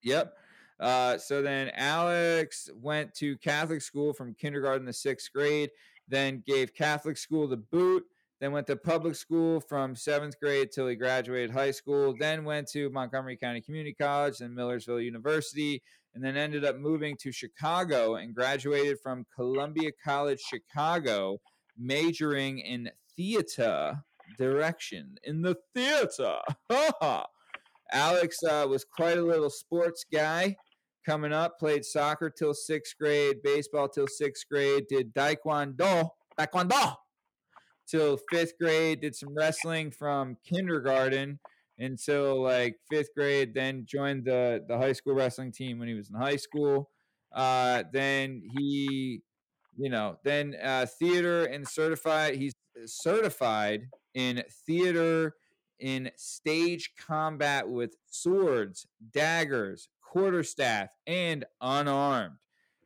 Yep. Uh, so then Alex went to Catholic school from kindergarten to sixth grade, then gave Catholic school the boot, then went to public school from seventh grade till he graduated high school, then went to Montgomery County Community College and Millersville University, and then ended up moving to Chicago and graduated from Columbia College Chicago, majoring in theater direction in the theater. (laughs) Alex uh, was quite a little sports guy coming up, played soccer till sixth grade, baseball till sixth grade, did taekwondo, taekwondo till fifth grade, did some wrestling from kindergarten until like fifth grade, then joined the, the high school wrestling team when he was in high school. Uh, then he, you know, then uh, theater and certified, he's certified in theater in stage combat with swords, daggers, quarterstaff, and unarmed.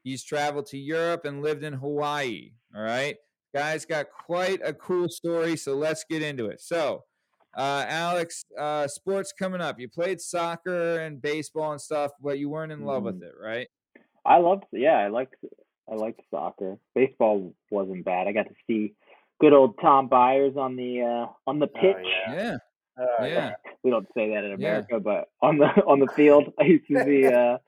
He's traveled to Europe and lived in Hawaii. All right. Guys got quite a cool story, so let's get into it. So, uh, Alex, uh, sports coming up. You played soccer and baseball and stuff, but you weren't in love with it, right? I loved, yeah, I liked, I liked soccer. Baseball wasn't bad. I got to see good old Tom Byers on the uh, on the pitch. Yeah. Oh, Yeah. We don't say that in Yeah. America, but on the (laughs) on the field, I used to see (laughs) uh,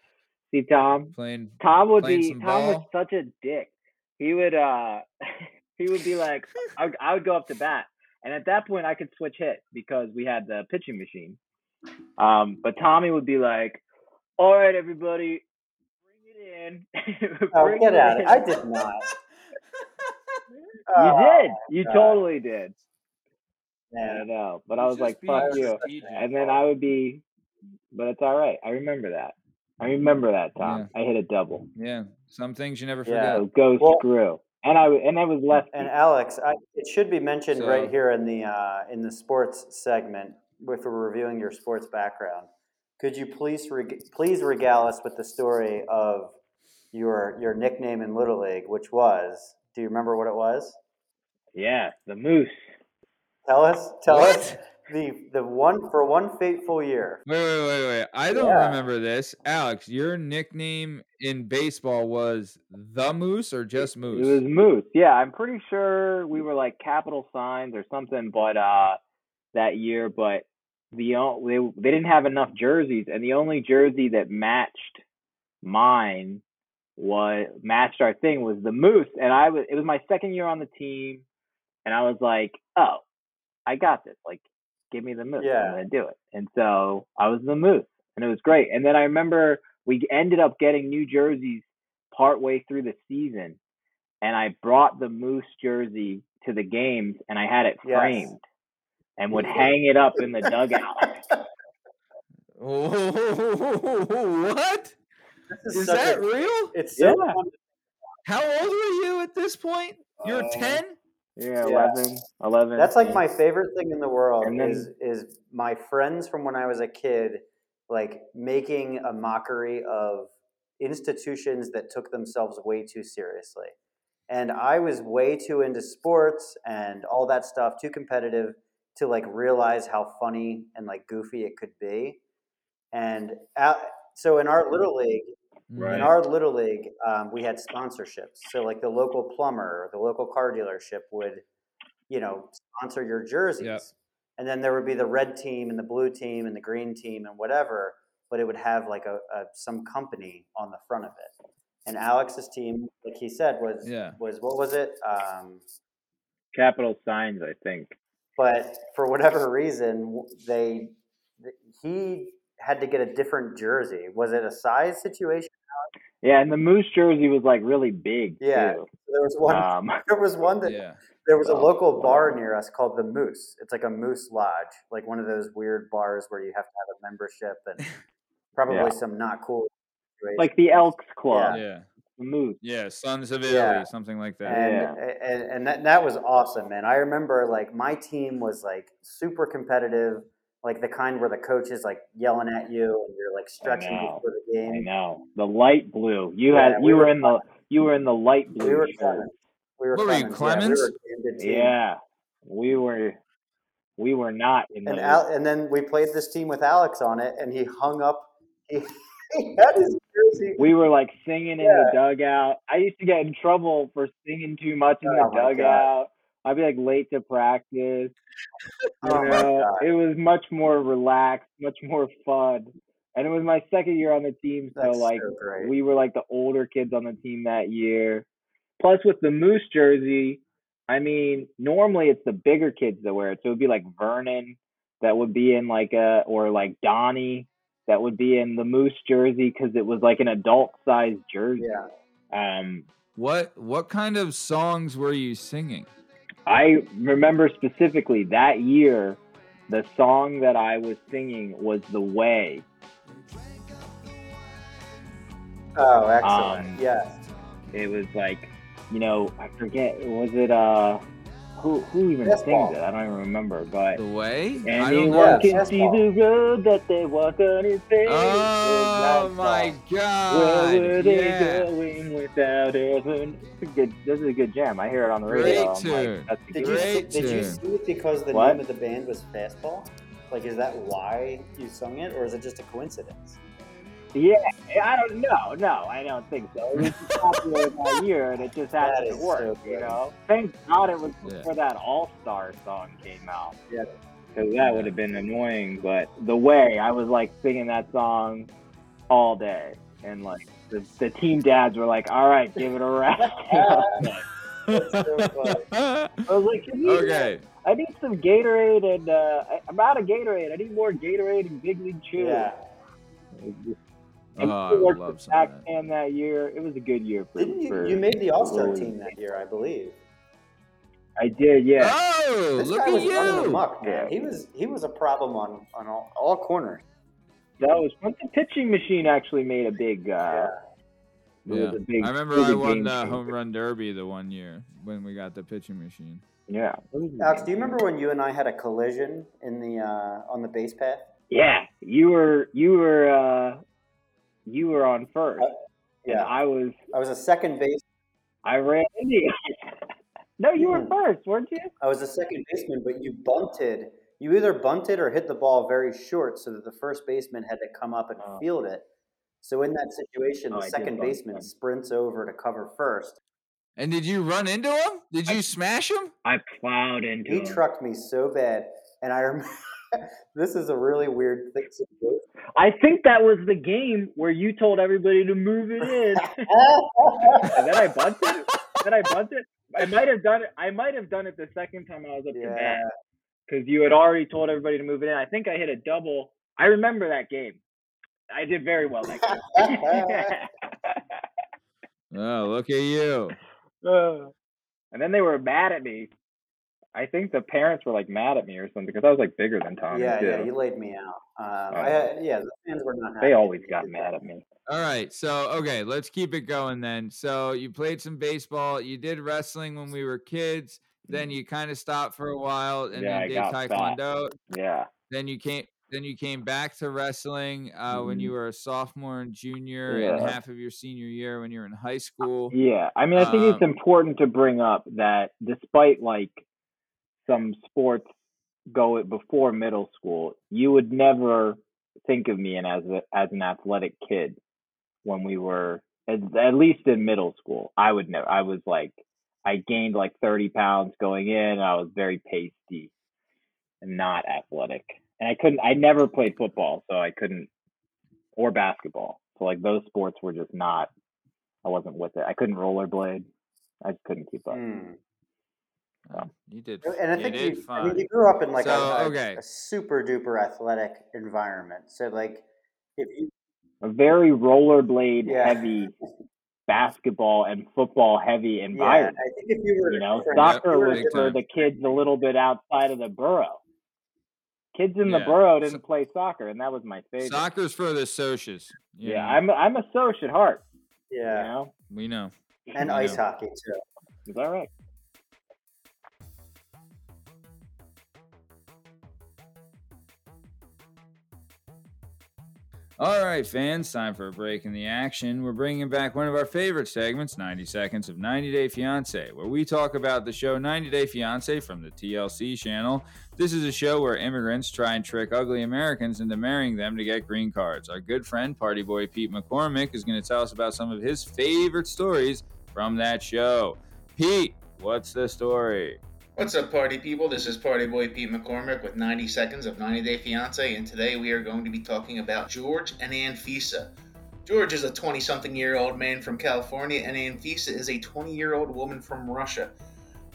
see Tom. Playing Tom would playing be some Tom was such a dick. He would uh (laughs) he would be like I would, I would go up to bat. And at that point I could switch hit because we had the pitching machine. Um but Tommy would be like, All right everybody, bring it in. Oh, Bring get it out in." I did not. You Oh, did. You God. totally did. I Man. know. But I was like, fuck you. strategic. And then I would be but it's all right. I remember that. I remember that, Tom. I hit a double. Yeah. Some things you never forget. So go Well- screw. And I and I was left. And Alex, I, it should be mentioned right here in the uh, in the sports segment if we're reviewing your sports background. Could you please reg- please regale us with the story of your your nickname in Little League, which was? Do you remember what it was? Yeah, the moose. Tell us. Tell What? us the the one for one fateful year. Wait, wait, wait, wait. I don't Yeah. remember this. Alex, your nickname in baseball was the Moose or just Moose? It was moose. Yeah, I'm pretty sure we were like capital signs or something, but uh that year, but the o- they they didn't have enough jerseys, and the only jersey that matched mine was matched our thing was the moose, and I was it was my second year on the team, and I was like, oh, I got this. Like, give me the moose. Yeah. I'm gonna do it. And so I was the moose, and it was great. And then I remember we ended up getting new jerseys partway through the season, and I brought the moose jersey to the games, and I had it Yes. framed, and would hang it up in the dugout. (laughs) what? This that a- real? It's so Yeah. How old were you at this point? You're Uh, 10? Yeah, Yeah. 11, 11. That's like my favorite thing in the world then- is is my friends from when I was a kid like making a mockery of institutions that took themselves way too seriously. And I was way too into sports and all that stuff, too competitive to like realize how funny and like goofy it could be. And uh, so in our little league, Right. in our little league, um, we had sponsorships. So like the local plumber, or the local car dealership would, you know, sponsor your jerseys. And then there would be the red team and the blue team and the green team and whatever, but it would have like a, a some company on the front of it. And Alex's team, like he said, was Yeah. was what was it? Um, capital signs, I think. but for whatever reason, they he had to get a different jersey. Was it a size situation? Yeah, and the moose jersey was like really big Yeah. too. There was one. Um, (laughs) There was one that Yeah. there was a Oh. local bar near us called the Moose. It's like a moose lodge, like one of those weird bars where you have to have a membership and (laughs) probably Yeah. some not cool. situations. like the Elks Club, Yeah. the moose. Yeah. Sons of Italy, Yeah. something like that. and Yeah. and, and that, that was awesome, man. I remember like my team was like super competitive, like the kind where the coach is like yelling at you and you're like stretching know. before the game. I know the light blue. You Yeah, had we you were were in the you were in the light blue We were shirt. Clemens. We were What were you, Clemens. Clemens? Yeah, we were a good team. Yeah, we were we were not in And Al, and then we played this team with Alex on it, and he hung up (laughs) he that is crazy. We were like singing in Yeah. the dugout. I used to get in trouble for singing too much in oh the dugout. God. Dugout. I'd be like late to practice. Oh my it was much more relaxed, much more fun. And it was my second year on the team, so That's like so we were like the older kids on the team that year. Plus with the Moose jersey, I mean, normally it's the bigger kids that wear it. So it would be like Vernon that would be in like a or like Donnie that would be in the Moose jersey because it was like an adult sized jersey. Yeah. Um, What what kind of songs were you singing? I remember specifically that year, the song that I was singing was "The Way." Oh, excellent. Um, yes. It was like, you know, I forget. Was it uh, who who even Fastball. sings it? I don't even remember. But The way? I don't anyone can Yeah, see Fastball. the road that they walk on his face. Oh That's my all. god! Where were they Yeah. going without heaven? It's a good. This is a good jam. I hear it on the radio. I'm tune. like, Did good you Great did you tune. see it because the What? name of the band was Fastball? Like, is that why you sung it, or is it just a coincidence? Yeah, I don't know. No, I don't think so. It was just popular that year, and it just (laughs) That happened to work. so you know, thank God it was Yeah. before that All Star song came out. Yeah. because that would have been annoying. But the way I was like singing that song all day, and like the, the team dads were like, "All right, give it a rest." (laughs) (laughs) So. I was like, "Can you- okay. I need some Gatorade, and uh, I- I'm out of Gatorade. I need more Gatorade and Big League Chew." Yeah. And Oh, I worked love with some that. Pac-Man that year. It was a good year for. Didn't you? for You made the All Star Lily. team that year, I believe. I did, yeah. Oh, This look guy at was running you! amok, man. Yeah. He was he was a problem on on all, all corners. That was when the pitching machine actually made a big. Uh, Yeah. Yeah. a big- I remember it was I a won the changer. home run derby the one year when we got the pitching machine. Yeah. Alex, do you remember when you and I had a collision in the uh, on the base path? Yeah, you were you were uh you were on first. And Yeah, I was I was a second base. I ran into you. (laughs) no, you were Hmm. first, weren't you? I was a second baseman, but you bunted. You either bunted or hit the ball very short, so that the first baseman had to come up and Oh. field it. So in that situation, Oh, the I second baseman then. sprints over to cover first. And did you run into him? Did you smash him? I plowed into He him. He trucked me so bad, and I remember. (laughs) this is a really weird thing. situation. I think that was the game where you told everybody to move it in. (laughs) and then I bunted. then I bunted. I might have done it. I might have done it the second time I was up to bat because you had already told everybody to move it in. I think I hit a double. I remember that game. I did very well that game. (laughs) (laughs) Oh, look at you. Uh, and then they were mad at me. I think the parents were like mad at me or something because I was like bigger than Tommy yeah, too. yeah. You laid me out. Um, I Oh. had, yeah, the fans were not. happy they always got mad that. at me. All right, so okay, let's keep it going then. So you played some baseball, you did wrestling when we were kids, then you kind of stopped for a while and Mm. Yeah, then did got fat. taekwondo. Yeah. Then you came then you came back to wrestling uh, when you were a sophomore and junior and Mm-hmm. Half of your senior year when you were in high school. Yeah, I mean, I think it's Um, important to bring up that despite like some sports go before middle school, you would never think of me as a, as an athletic kid when we were at, at least in middle school. I would never. I was like, I gained like thirty pounds going in. I was very pasty and not athletic, and I couldn't. I never played football, so I couldn't, or basketball. So like those sports were just not I wasn't with it. I couldn't rollerblade. I just couldn't keep up. Hmm. Oh, you did. And I think did you, I mean, you grew up in like So, a, a, okay. a super duper athletic environment. So like, if you A very rollerblade Yeah. heavy, (laughs) basketball and football heavy yeah, environment. I think if you were you know, soccer if was for the kids a little bit outside of the borough. Kids in the borough didn't play soccer, and that was my favorite. Soccer's for the socias. yeah, know? I'm I'm a social at heart. You yeah, know, we know. and I ice know. hockey too. is that right? All right, fans, time for a break in the action. We're bringing back one of our favorite segments, 90 Seconds of 90 Day Fiancé, where we talk about the show 90 Day Fiancé from the TLC channel. This is a show where immigrants try and trick ugly Americans into marrying them to get green cards. Our good friend, party boy Pete McCormick, is going to tell us about some of his favorite stories from that show. Pete, what's the story? What's up, party people? This is Party Boy Pete McCormick with 90 Seconds of 90 Day Fiance, and today we are going to be talking about George and Anfisa. George is a 20 something year old man from California, and Anfisa is a 20 year old woman from Russia.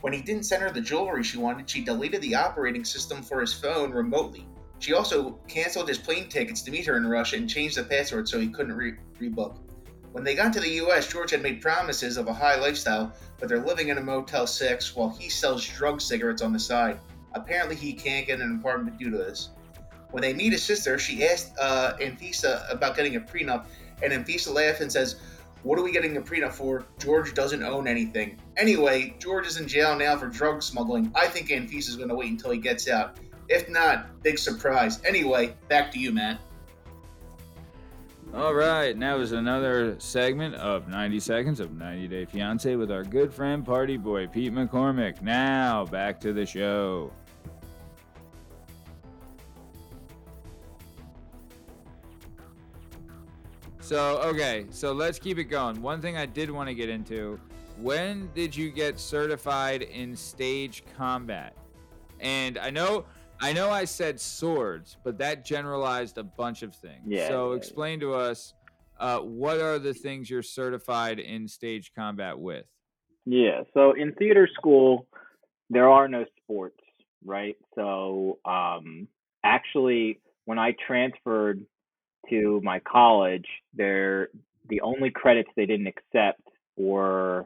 When he didn't send her the jewelry she wanted, she deleted the operating system for his phone remotely. She also canceled his plane tickets to meet her in Russia and changed the password so he couldn't re- rebook. When they got to the US, George had made promises of a high lifestyle, but they're living in a Motel 6 while he sells drug cigarettes on the side. Apparently, he can't get an apartment due to this. When they meet his sister, she asked uh, Anfisa about getting a prenup, and Anfisa laughs and says, What are we getting a prenup for? George doesn't own anything. Anyway, George is in jail now for drug smuggling. I think Anfisa is going to wait until he gets out. If not, big surprise. Anyway, back to you, Matt. All right, now is another segment of 90 Seconds of 90 Day Fiance with our good friend party boy Pete McCormick. Now, back to the show. So, okay, so let's keep it going. One thing I did want to get into when did you get certified in stage combat? And I know I know I said swords, but that generalized a bunch of things. Yeah, So yeah, explain to us uh, what are the things you're certified in stage combat with? Yeah. So in theater school, there are no sports, right? So um, actually, when I transferred to my college, there the only credits they didn't accept were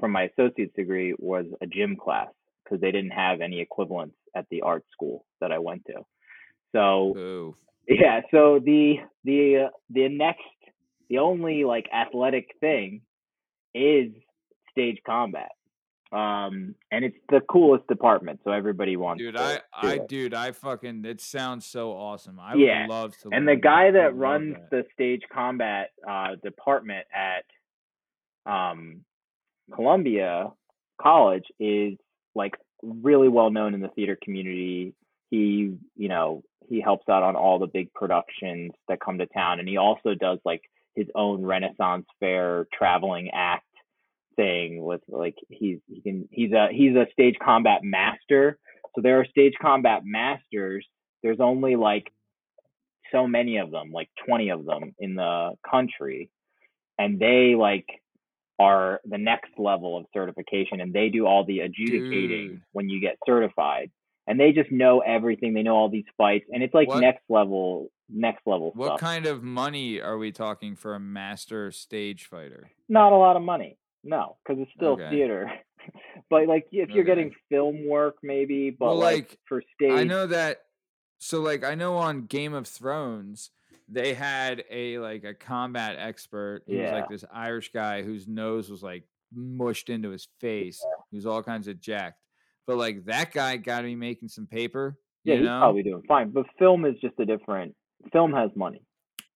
from my associate's degree was a gym class because they didn't have any equivalents at the art school that I went to. So Boo. yeah, so the the uh, the next the only like athletic thing is stage combat. Um and it's the coolest department, so everybody wants Dude, to I, I, it. dude, I fucking, it sounds so awesome. I yeah. would love to. and the guy that. That runs that. the stage combat uh department at um Columbia College is like really well known in the theater community. He, you know, he helps out on all the big productions that come to town and he also does like his own Renaissance fair traveling act thing with like he's he can he's a he's a stage combat master. So there are stage combat masters. There's only like so many of them, like 20 of them in the country. And they like are the next level of certification and they do all the adjudicating Dude. when you get certified. And they just know everything. They know all these fights and it's like What- next level next level What stuff. kind of money are we talking for a master stage fighter? Not a lot of money. No, because it's still Okay. theater. (laughs) but like if you're getting film work maybe, but Well, like, like, for stage I know that. So, like, I know on Game of Thrones, they had a like a combat expert. He was Yeah. like this Irish guy whose nose was like mushed into his face. He was all kinds of jacked. But like that guy got to be making some paper. yeah, you he's know? probably doing fine. But film is just a different film has money.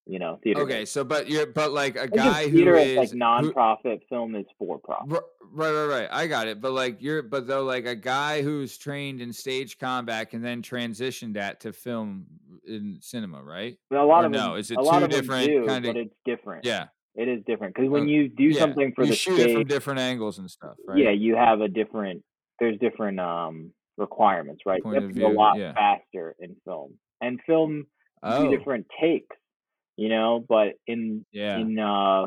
You know, theater. Okay, so but you're but like a guy who theater is is like who- non-profit, film is for profit. Right, right, right. I got it. But like you're, but though, like a guy who's trained in stage combat can then transition that to film in cinema, right? But a lot Or of no, them, is it two different do, kind of? but it's different. Yeah, It is different because when Uh, you do yeah. something for you the shoot it from stage, different angles and stuff, right? yeah, you have a different. There's different um requirements, right? Point you have to go a lot yeah. faster in film, and film you Oh, different takes, you know. But in yeah. in uh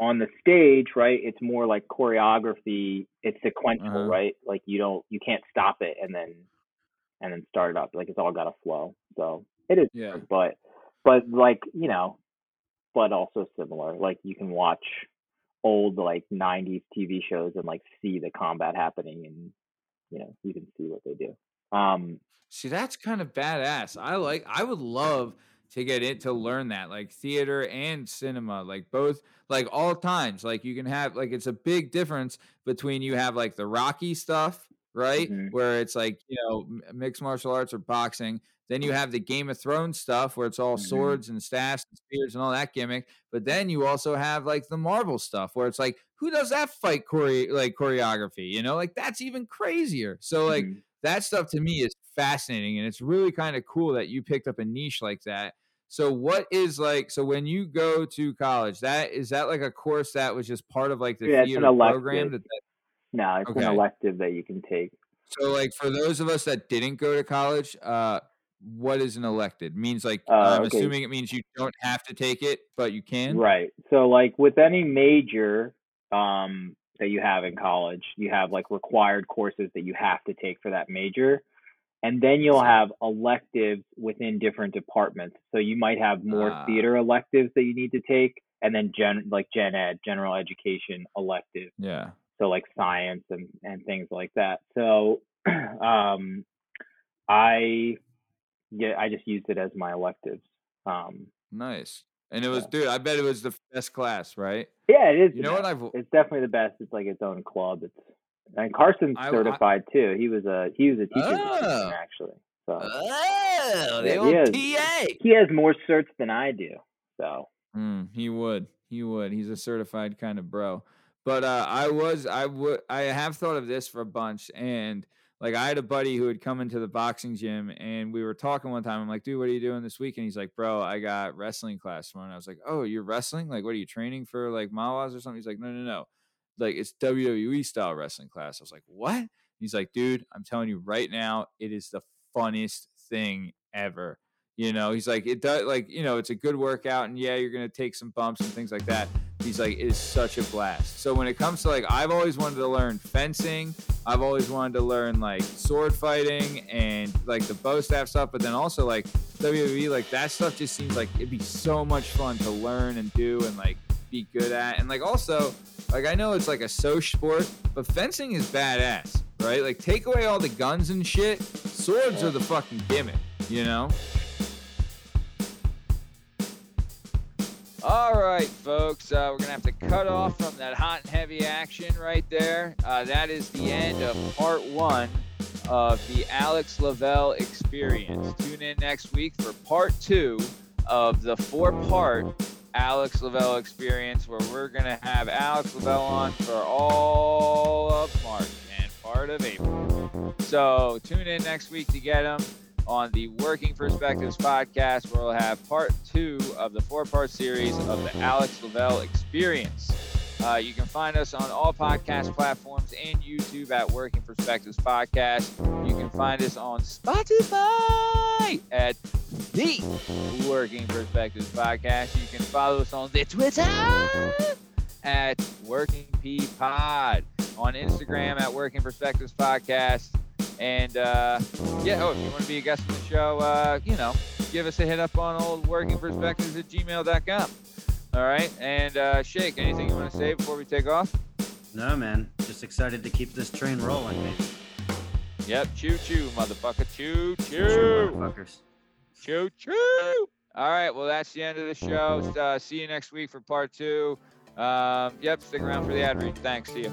on the stage, right? It's more like choreography. It's sequential, Uh-huh. right? Like you don't, you can't stop it and then and then start it up. Like it's all got to flow. So it is, Yeah. but but like you know, but also similar. Like you can watch old like '90s TV shows and like see the combat happening, and you know you can see what they do. Um, See, that's kind of badass. I like. I would love to get it to learn that, like theater and cinema, like both, like all times. Like you can have, like it's a big difference between you have like the Rocky stuff, right, Mhm. where it's like you know mixed martial arts or boxing. Then you have the Game of Thrones stuff where it's all Mhm. swords and staffs and spears and all that gimmick. But then you also have like the Marvel stuff where it's like, who does that fight chore- like choreography? You know, like that's even crazier. So like Mhm. That stuff to me is fascinating and it's really kind of cool that you picked up a niche like that. So what is like so when you go to college, that is that like a course that was just part of like the Yeah, theater program that, that No, it's Okay. an elective that you can take. so like for those of us that didn't go to college, uh what is an elected? Means like Uh, I'm okay. assuming it means you don't have to take it, but you can. Right. So like with any major um that you have in college, you have like required courses that you have to take for that major. And then you'll have electives within different departments. So you might have more Ah. theater electives that you need to take and then gen like gen ed, general education electives. Yeah. So like science and and things like that. So (clears throat) um I yeah, I just used it as my electives. Um Nice. And it was dude, I bet it was the best class, right? Yeah, it is. You know what. I've It's definitely the best. It's like its own club. It's and Carson's I- I- certified too. He was a he was a teacher Oh. actually. So Oh, the yeah, old he has, TA. he has more certs than I do. So Mm, he would. He would. He's a certified kind of bro. But uh, I was. I would. I have thought of this for a bunch, and like I had a buddy who had come into the boxing gym, and we were talking one time. I'm like, dude, what are you doing this week? And he's like, bro, I got wrestling class tomorrow. And I was like, oh, you're wrestling? Like, what are you training for? Like Mawas or something? He's like, no, no, no. Like it's WWE style wrestling class. I was like, what? He's like, dude, I'm telling you right now, it is the funnest thing ever. You know, he's like, it does, like, you know, it's a good workout, and yeah, you're gonna take some bumps and things like that. He's like, it is such a blast. So when it comes to like, I've always wanted to learn fencing. I've always wanted to learn like sword fighting and like the bow staff stuff, but then also like WWE, like that stuff just seems like it'd be so much fun to learn and do and like be good at. And like also, like I know it's like a social sport, but fencing is badass, right? Like take away all the guns and shit. Swords are the fucking gimmick, you know? All right, folks, uh, we're going to have to cut off from that hot and heavy action right there. Uh, that is the end of part one of the Alex Lavelle experience. Tune in next week for part two of the four part Alex Lavelle experience, where we're going to have Alex Lavelle on for all of March and part of April. So tune in next week to get him on the Working Perspectives podcast, where we'll have part two of the four part series of the Alex Lavelle experience. Uh, you can find us on all podcast platforms and YouTube at Working Perspectives Podcast. You can find us on Spotify at the Working Perspectives Podcast. You can follow us on the Twitter at Working P Pod, on Instagram at Working Perspectives Podcast. And uh, yeah, oh, if you want to be a guest on the show, uh, you know, give us a hit up on old working perspectives at gmail.com. All right. And uh, Shake, anything you want to say before we take off? No, man. Just excited to keep this train rolling, baby. Yep. Choo choo, motherfucker. Choo Choo, choo. motherfuckers. Choo choo. All right. Well, that's the end of the show. Uh, see you next week for part two. Um, yep. Stick around for the ad read. Thanks. See you.